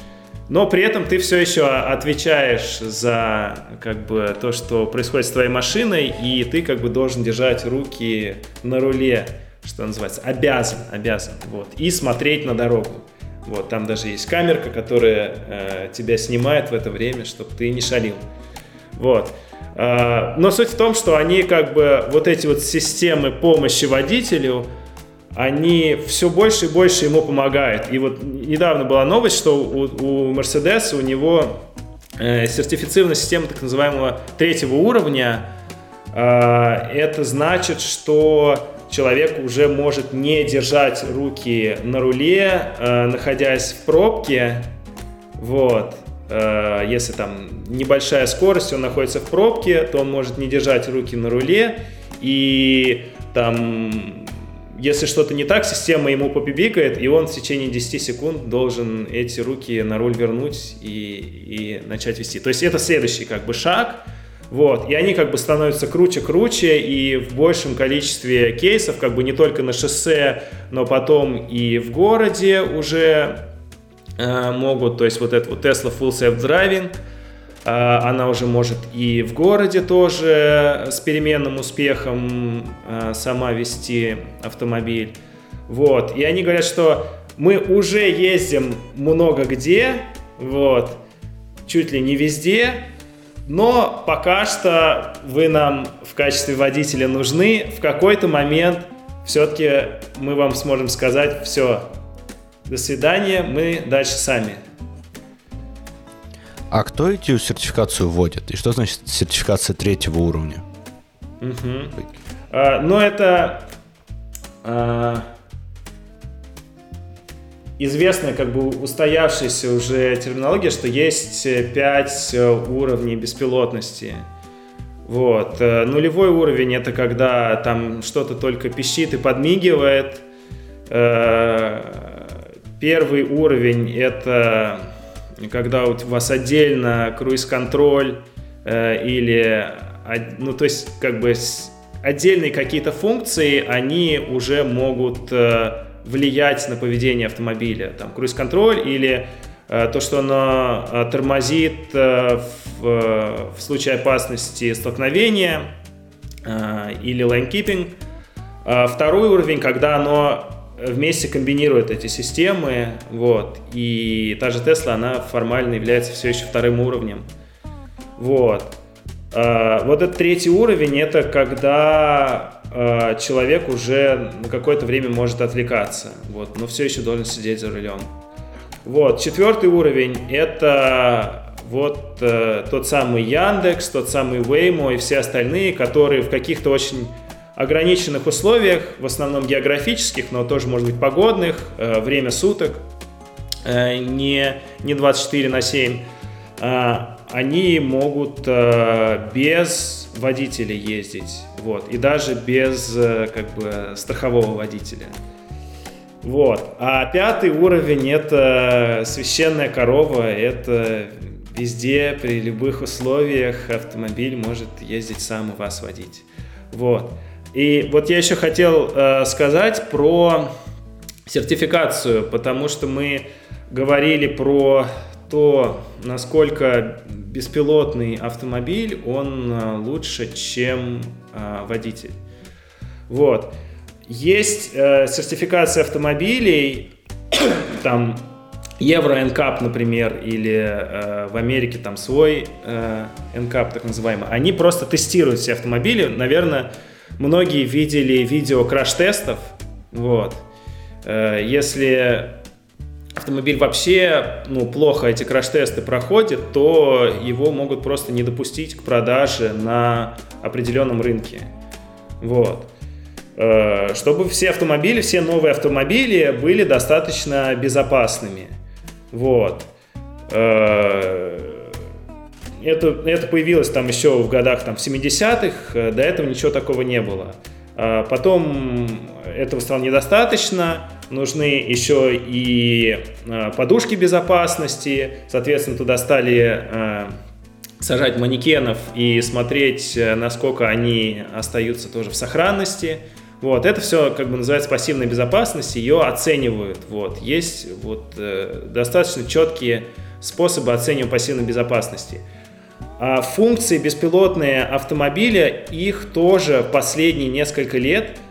Но при этом ты все еще отвечаешь за как бы то, что происходит с твоей машиной, и ты как бы должен держать руки на руле, что называется, обязан, обязан, вот, и смотреть на дорогу. Вот, там даже есть камерка, которая э, тебя снимает в это время, чтобы ты не шалил. Вот. Э, но суть в том, что они как бы вот эти вот системы помощи водителю, они все больше и больше ему помогают. И вот недавно была новость, что у, у у него э, сертифицированная система так называемого третьего уровня. Э, это значит, что человек уже может не держать руки на руле, э, находясь в пробке. Вот. Э, если там небольшая скорость, он находится в пробке, то он может не держать руки на руле. И там, если что-то не так, система ему попибикает, и он в течение 10 секунд должен эти руки на руль вернуть и, и начать вести. То есть это следующий как бы шаг вот, и они как бы становятся круче-круче, и в большем количестве кейсов, как бы не только на шоссе, но потом и в городе уже э, могут, то есть вот это вот Tesla Full Self Driving, э, она уже может и в городе тоже с переменным успехом э, сама вести автомобиль. Вот, и они говорят, что мы уже ездим много где, вот, чуть ли не везде, но пока что вы нам в качестве водителя нужны. В какой-то момент все-таки мы вам сможем сказать, все, до свидания, мы дальше сами. А кто эти сертификацию вводит? И что значит сертификация третьего уровня? Угу. А, ну, это... А, известная, как бы устоявшаяся уже терминология, что есть э, пять э, уровней беспилотности. Вот. Э, нулевой уровень это когда там что-то только пищит и подмигивает. Первый уровень это когда у вас отдельно круиз-контроль или, ну то есть как бы отдельные какие-то функции, они уже могут влиять на поведение автомобиля. Там круиз-контроль или э, то, что оно э, тормозит э, в, э, в случае опасности столкновения э, или lane keeping. Э, второй уровень, когда оно вместе комбинирует эти системы, вот, и та же Tesla, она формально является все еще вторым уровнем. Вот. Э, вот этот третий уровень, это когда э, человек уже на какое-то время может отвлекаться, вот, но все еще должен сидеть за рулем. Вот, четвертый уровень – это вот э, тот самый Яндекс, тот самый Waymo и все остальные, которые в каких-то очень ограниченных условиях, в основном географических, но тоже, может быть, погодных, э, время суток, э, не, не 24 на 7, э, они могут э, без водителя ездить, вот, и даже без э, как бы страхового водителя. Вот. А пятый уровень это священная корова, это везде, при любых условиях автомобиль может ездить сам и вас водить. Вот. И вот я еще хотел э, сказать про сертификацию, потому что мы говорили про то, насколько беспилотный автомобиль, он э, лучше, чем э, водитель. Вот. Есть э, сертификация автомобилей, там Евро NCAP, например, или э, в Америке там свой э, NCAP, так называемый. Они просто тестируют все автомобили. Наверное, многие видели видео краш-тестов. Вот. Э, если автомобиль вообще ну, плохо эти краш-тесты проходит, то его могут просто не допустить к продаже на определенном рынке. Вот. Э, чтобы все автомобили, все новые автомобили были достаточно безопасными. Вот. Э, это, это появилось там еще в годах там, в 70-х, до этого ничего такого не было. А потом этого стало недостаточно, нужны еще и а, подушки безопасности, соответственно, туда стали а, сажать манекенов и смотреть, насколько они остаются тоже в сохранности. Вот, это все как бы называется пассивная безопасность, ее оценивают. Вот, есть вот э, достаточно четкие способы оценивания пассивной безопасности. А функции беспилотные автомобиля, их тоже последние несколько лет э,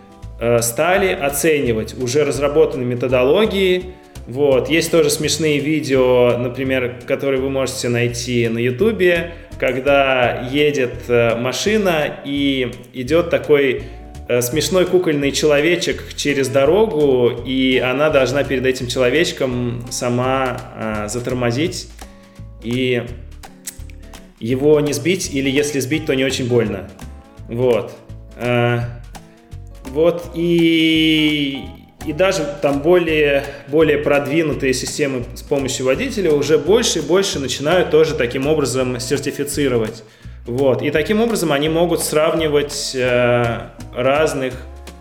стали оценивать. Уже разработаны методологии, вот. Есть тоже смешные видео, например, которые вы можете найти на ютубе, когда едет э, машина и идет такой э, смешной кукольный человечек через дорогу, и она должна перед этим человечком сама э, затормозить и его не сбить, или если сбить, то не очень больно. Вот. Э, вот и и даже там более, более продвинутые системы с помощью водителя уже больше и больше начинают тоже таким образом сертифицировать. Вот. И таким образом они могут сравнивать э, разных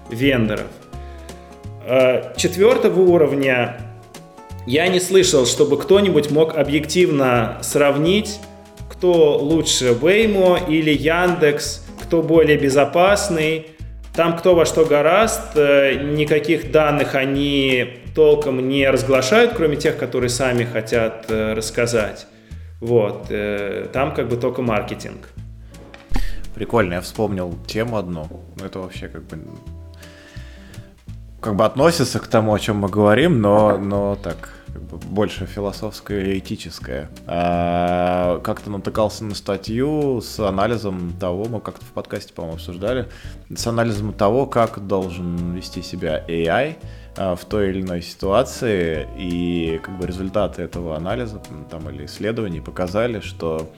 вендоров. Э, четвертого уровня я не слышал, чтобы кто-нибудь мог объективно сравнить, кто лучше Waymo или Яндекс, кто более безопасный, там кто во что гораст, э, никаких данных они толком не разглашают, кроме тех, которые сами хотят э, рассказать. Вот. Э, там как бы только маркетинг. Прикольно, я вспомнил тему одну. Ну, это вообще как бы как бы относится к тому, о чем мы говорим, но, но так как бы больше философское и этическое. А, как-то натыкался на статью с анализом того, мы как-то в подкасте, по-моему, обсуждали, с анализом того, как должен вести себя AI а, в той или иной ситуации, и как бы результаты этого анализа там, или исследований показали, что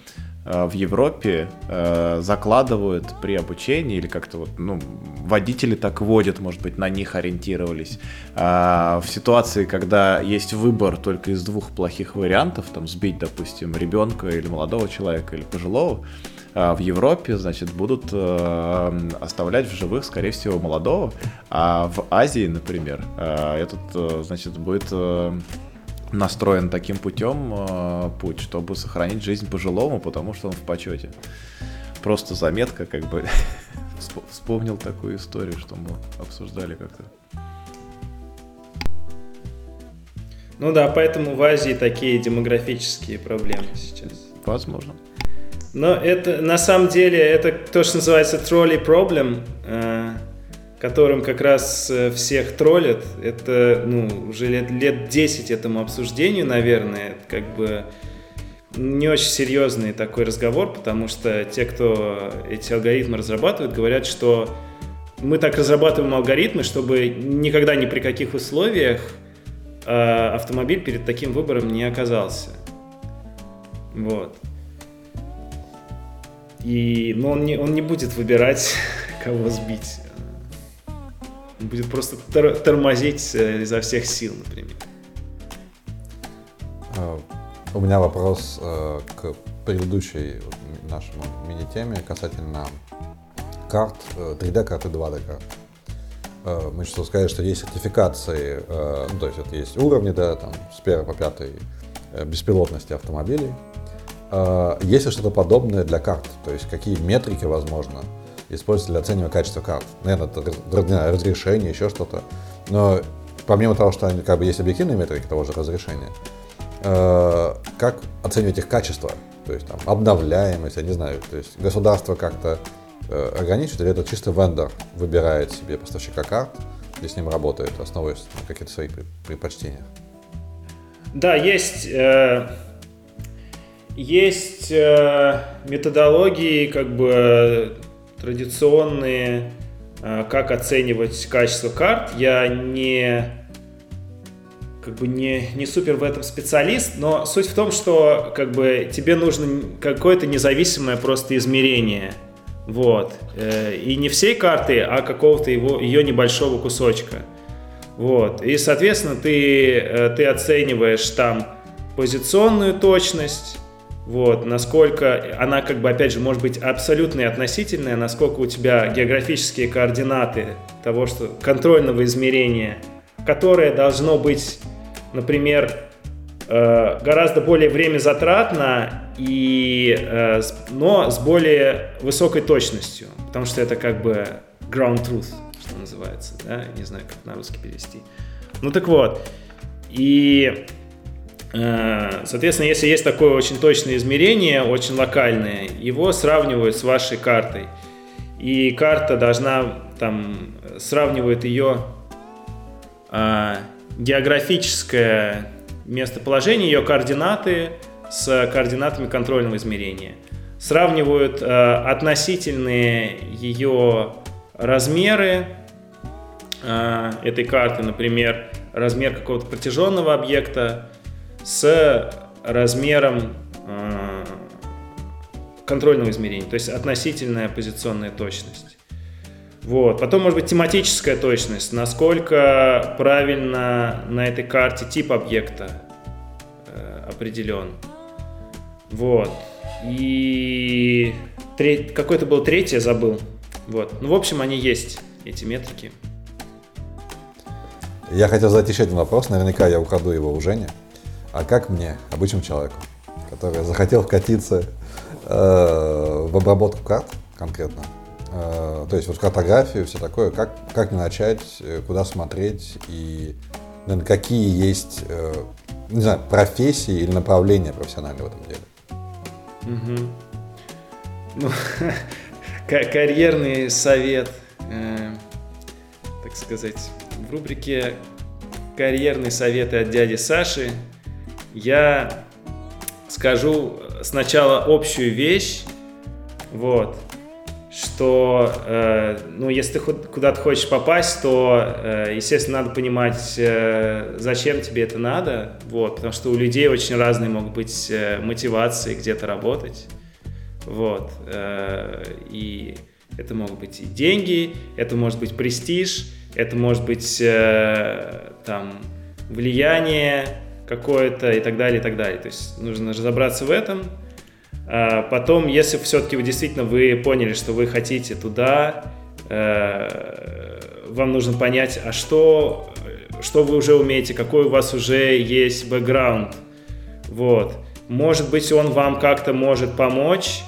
в Европе э, закладывают при обучении или как-то вот, ну, водители так водят, может быть, на них ориентировались. А в ситуации, когда есть выбор только из двух плохих вариантов, там сбить, допустим, ребенка или молодого человека или пожилого, а в Европе, значит, будут э, оставлять в живых, скорее всего, молодого, а в Азии, например, э, этот, э, значит, будет э, настроен таким путем э, путь, чтобы сохранить жизнь пожилому, потому что он в почете. Просто заметка, как бы вспомнил такую историю, что мы обсуждали как-то. Ну да, поэтому в Азии такие демографические проблемы сейчас. Возможно. Но это на самом деле это то, что называется тролли проблем. Э, которым как раз э, всех троллят. Это, ну, уже лет, лет 10 этому обсуждению, наверное, как бы не очень серьезный такой разговор, потому что те, кто эти алгоритмы разрабатывают, говорят, что мы так разрабатываем алгоритмы, чтобы никогда ни при каких условиях э, автомобиль перед таким выбором не оказался. Вот. И, но он не, он не будет выбирать, кого сбить будет просто тор- тормозить э, изо всех сил, например. А, у меня вопрос э, к предыдущей нашему мини-теме касательно карт, 3D-карт э, и 2D карт. Мы что сказали, что есть сертификации, ну, то есть это есть уровни, да, там, с 1 по 5 беспилотности автомобилей. Есть ли что-то подобное для карт? То есть какие метрики возможно? Используется для оценивания качества карт. Наверное, это разрешение, еще что-то. Но помимо того, что как бы есть объективные метрики того же разрешения, э, как оценивать их качество? То есть там обновляемость, я не знаю, то есть государство как-то э, ограничивает, или это чисто вендор выбирает себе поставщика карт и с ним работает, основываясь на каких-то своих предпочтениях? Да, есть, э, есть э, методологии, как бы традиционные, э, как оценивать качество карт. Я не как бы не, не супер в этом специалист, но суть в том, что как бы тебе нужно какое-то независимое просто измерение. Вот. Э, и не всей карты, а какого-то его, ее небольшого кусочка. Вот. И, соответственно, ты, э, ты оцениваешь там позиционную точность, вот, насколько она, как бы, опять же, может быть абсолютно относительная, насколько у тебя географические координаты того, что контрольного измерения, которое должно быть, например, э, гораздо более время затратно, и, э, но с более высокой точностью, потому что это как бы ground truth, что называется, да, не знаю, как на русский перевести. Ну так вот, и, соответственно, если есть такое очень точное измерение, очень локальное, его сравнивают с вашей картой. И карта должна, там, сравнивает ее э, географическое местоположение, ее координаты с координатами контрольного измерения. Сравнивают э, относительные ее размеры э, этой карты, например, размер какого-то протяженного объекта с размером э, контрольного измерения, то есть относительная позиционная точность. Вот. Потом, может быть, тематическая точность, насколько правильно на этой карте тип объекта э, определен. Вот. И треть, какой-то был третий, забыл. Вот. Ну, в общем, они есть, эти метрики. Я хотел задать еще один вопрос, наверняка я украду его у Жени. А как мне, обычному человеку, который захотел вкатиться э, в обработку карт конкретно, э, то есть вот картографию, все такое, как, как мне начать, э, куда смотреть и, наверное, какие есть, э, не знаю, профессии или направления профессиональные в этом деле? Угу. Ну, карьерный совет, э, так сказать, в рубрике «Карьерные советы от дяди Саши» я скажу сначала общую вещь, вот, что, э, ну, если ты куда-то хочешь попасть, то, э, естественно, надо понимать, э, зачем тебе это надо, вот, потому что у людей очень разные могут быть э, мотивации где-то работать, вот, э, и это могут быть и деньги, это может быть престиж, это может быть э, там влияние какое-то и так далее, и так далее. То есть нужно разобраться в этом. А потом, если все-таки вы действительно вы поняли, что вы хотите туда, э, вам нужно понять, а что, что вы уже умеете, какой у вас уже есть бэкграунд. Вот. Может быть, он вам как-то может помочь,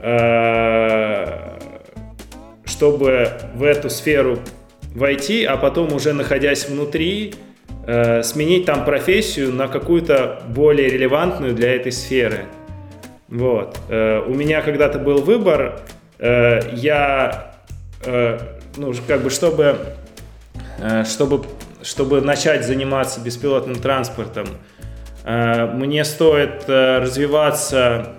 э, чтобы в эту сферу войти, а потом уже находясь внутри, э, сменить там профессию на какую-то более релевантную для этой сферы. Вот. Э, у меня когда-то был выбор, э, я, э, ну, как бы, чтобы, э, чтобы, чтобы начать заниматься беспилотным транспортом, э, мне стоит э, развиваться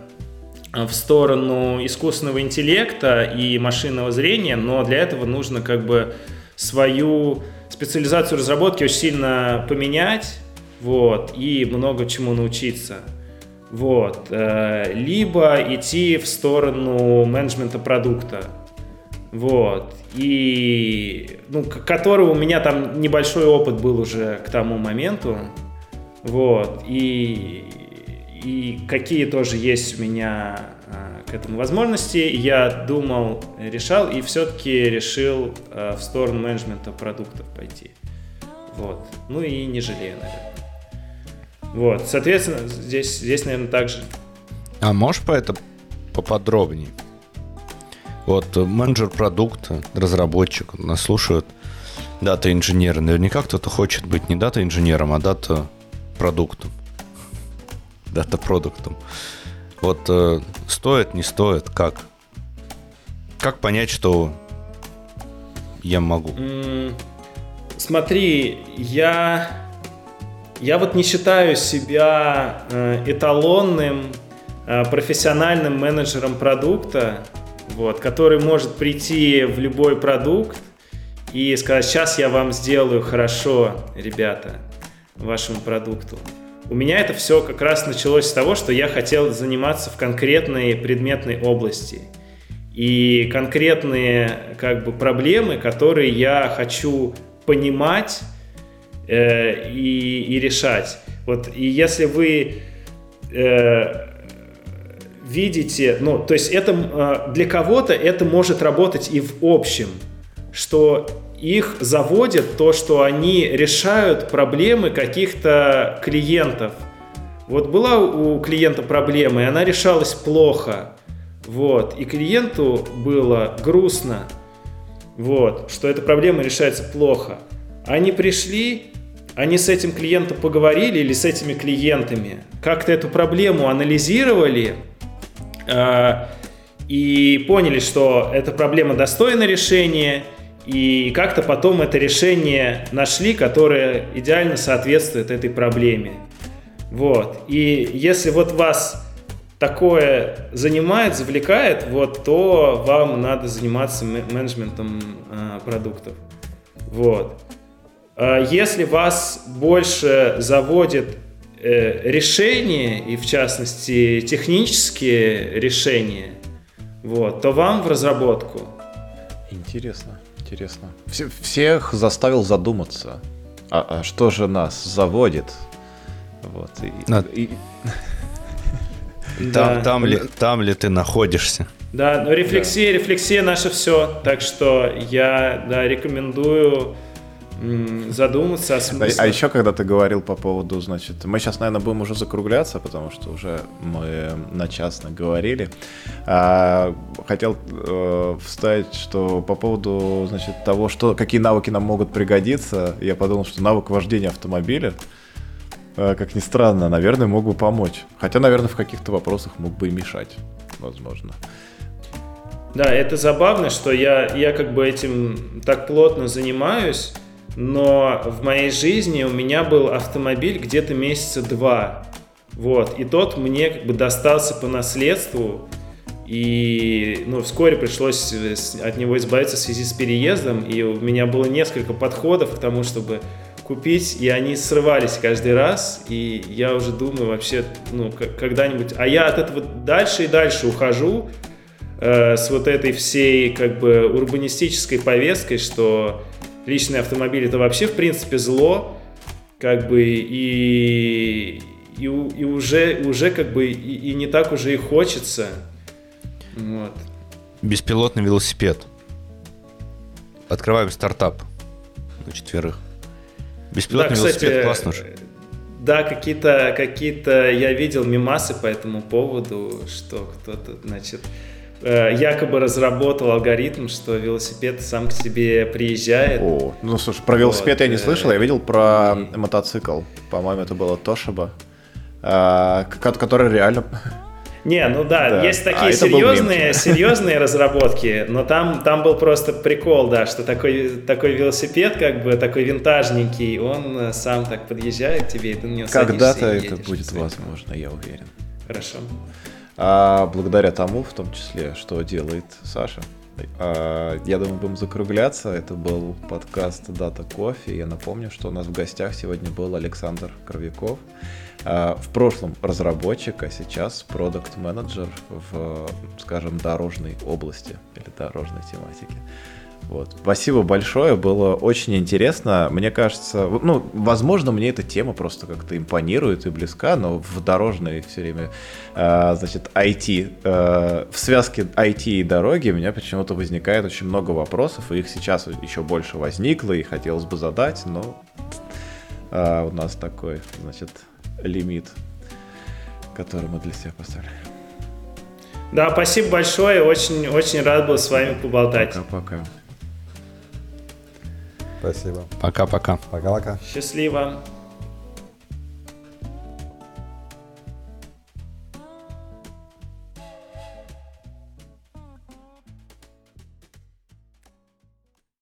в сторону искусственного интеллекта и машинного зрения, но для этого нужно как бы свою специализацию разработки очень сильно поменять, вот, и много чему научиться. Вот. Э, либо идти в сторону менеджмента продукта. Вот. И, ну, которого у меня там небольшой опыт был уже к тому моменту. Вот. И, и какие тоже есть у меня к этому возможности. Я думал, решал и все-таки решил э, в сторону менеджмента продуктов пойти. Вот. Ну и не жалею, наверное. Вот, соответственно, здесь, здесь, наверное, так же. А можешь по это поподробнее? Вот менеджер продукта, разработчик, нас слушают дата-инженеры. Наверняка кто-то хочет быть не дата-инженером, а дата-продуктом. Дата-продуктом. Вот э, стоит, не стоит, как? Как понять, что я могу? Смотри, я, я вот не считаю себя э, эталонным э, профессиональным менеджером продукта, вот, который может прийти в любой продукт и сказать, сейчас я вам сделаю хорошо, ребята, вашему продукту. У меня это все как раз началось с того, что я хотел заниматься в конкретной предметной области. И конкретные как бы проблемы, которые я хочу понимать э, и, и решать. Вот, и если вы э, видите, ну, то есть это э, для кого-то это может работать и в общем, что их заводит то, что они решают проблемы каких-то клиентов. Вот была у клиента проблема, и она решалась плохо. Вот. И клиенту было грустно. вот, что эта проблема решается плохо. Они пришли, они с этим клиентом поговорили или с этими клиентами, как-то эту проблему анализировали э, и поняли, что эта проблема достойна решения, и как-то потом это решение нашли, которое идеально соответствует этой проблеме. Вот. И если вот вас такое занимает, завлекает, вот, то вам надо заниматься менеджментом э, продуктов. Вот. А если вас больше заводит э, решения, и в частности технические решения, вот, то вам в разработку. Интересно, интересно. Все, всех заставил задуматься. А, а что же нас заводит? Вот. И, а... и... Там, да. там, ли, там ли ты находишься? Да, но рефлексия, да. рефлексия наше все. Так что я да, рекомендую задуматься о смысле. А, а еще когда ты говорил по поводу, значит, мы сейчас, наверное, будем уже закругляться, потому что уже мы на час говорили. А, хотел э, вставить, что по поводу, значит, того, что какие навыки нам могут пригодиться, я подумал, что навык вождения автомобиля, э, как ни странно, наверное, мог бы помочь. Хотя, наверное, в каких-то вопросах мог бы и мешать, возможно. Да, это забавно, что я, я как бы этим так плотно занимаюсь, но в моей жизни у меня был автомобиль где-то месяца два. Вот, и тот мне как бы достался по наследству, и ну, вскоре пришлось от него избавиться в связи с переездом, и у меня было несколько подходов к тому, чтобы купить, и они срывались каждый раз, и я уже думаю вообще, ну, когда-нибудь... А я от этого дальше и дальше ухожу э, с вот этой всей как бы урбанистической повесткой, что личный автомобиль это вообще в принципе зло, как бы и и, и уже уже как бы и, и не так уже и хочется. Вот. Беспилотный велосипед. Открываем стартап на четверых. Беспилотный да, кстати, велосипед классно же. Да, какие-то какие-то я видел мимасы по этому поводу, что кто-то, значит, якобы разработал алгоритм, что велосипед сам к тебе приезжает. О, ну слушай, про велосипед вот, я не слышал, я видел про и... мотоцикл. По-моему, это было Тошиба, э, который реально не, ну да, да. есть такие а серьезные, серьезные разработки, но там, там был просто прикол, да, что такой, такой велосипед, как бы такой винтажненький, он э, сам так подъезжает к тебе, и ты на него Когда-то это будет возможно, я уверен. Хорошо а благодаря тому, в том числе, что делает Саша. А, я думаю, будем закругляться. Это был подкаст Дата Кофе. Я напомню, что у нас в гостях сегодня был Александр Кровяков. А, в прошлом разработчик, а сейчас продукт менеджер в, скажем, дорожной области или дорожной тематике. Вот. Спасибо большое, было очень интересно. Мне кажется, ну, возможно, мне эта тема просто как-то импонирует и близка, но в дорожной все время, э, значит, IT, э, в связке IT и дороги у меня почему-то возникает очень много вопросов, и их сейчас еще больше возникло, и хотелось бы задать, но э, у нас такой, значит, лимит, который мы для себя поставили. Да, спасибо большое, очень, очень рад был с вами поболтать. Пока-пока. Спасибо. Пока-пока. Пока-пока. Счастливо.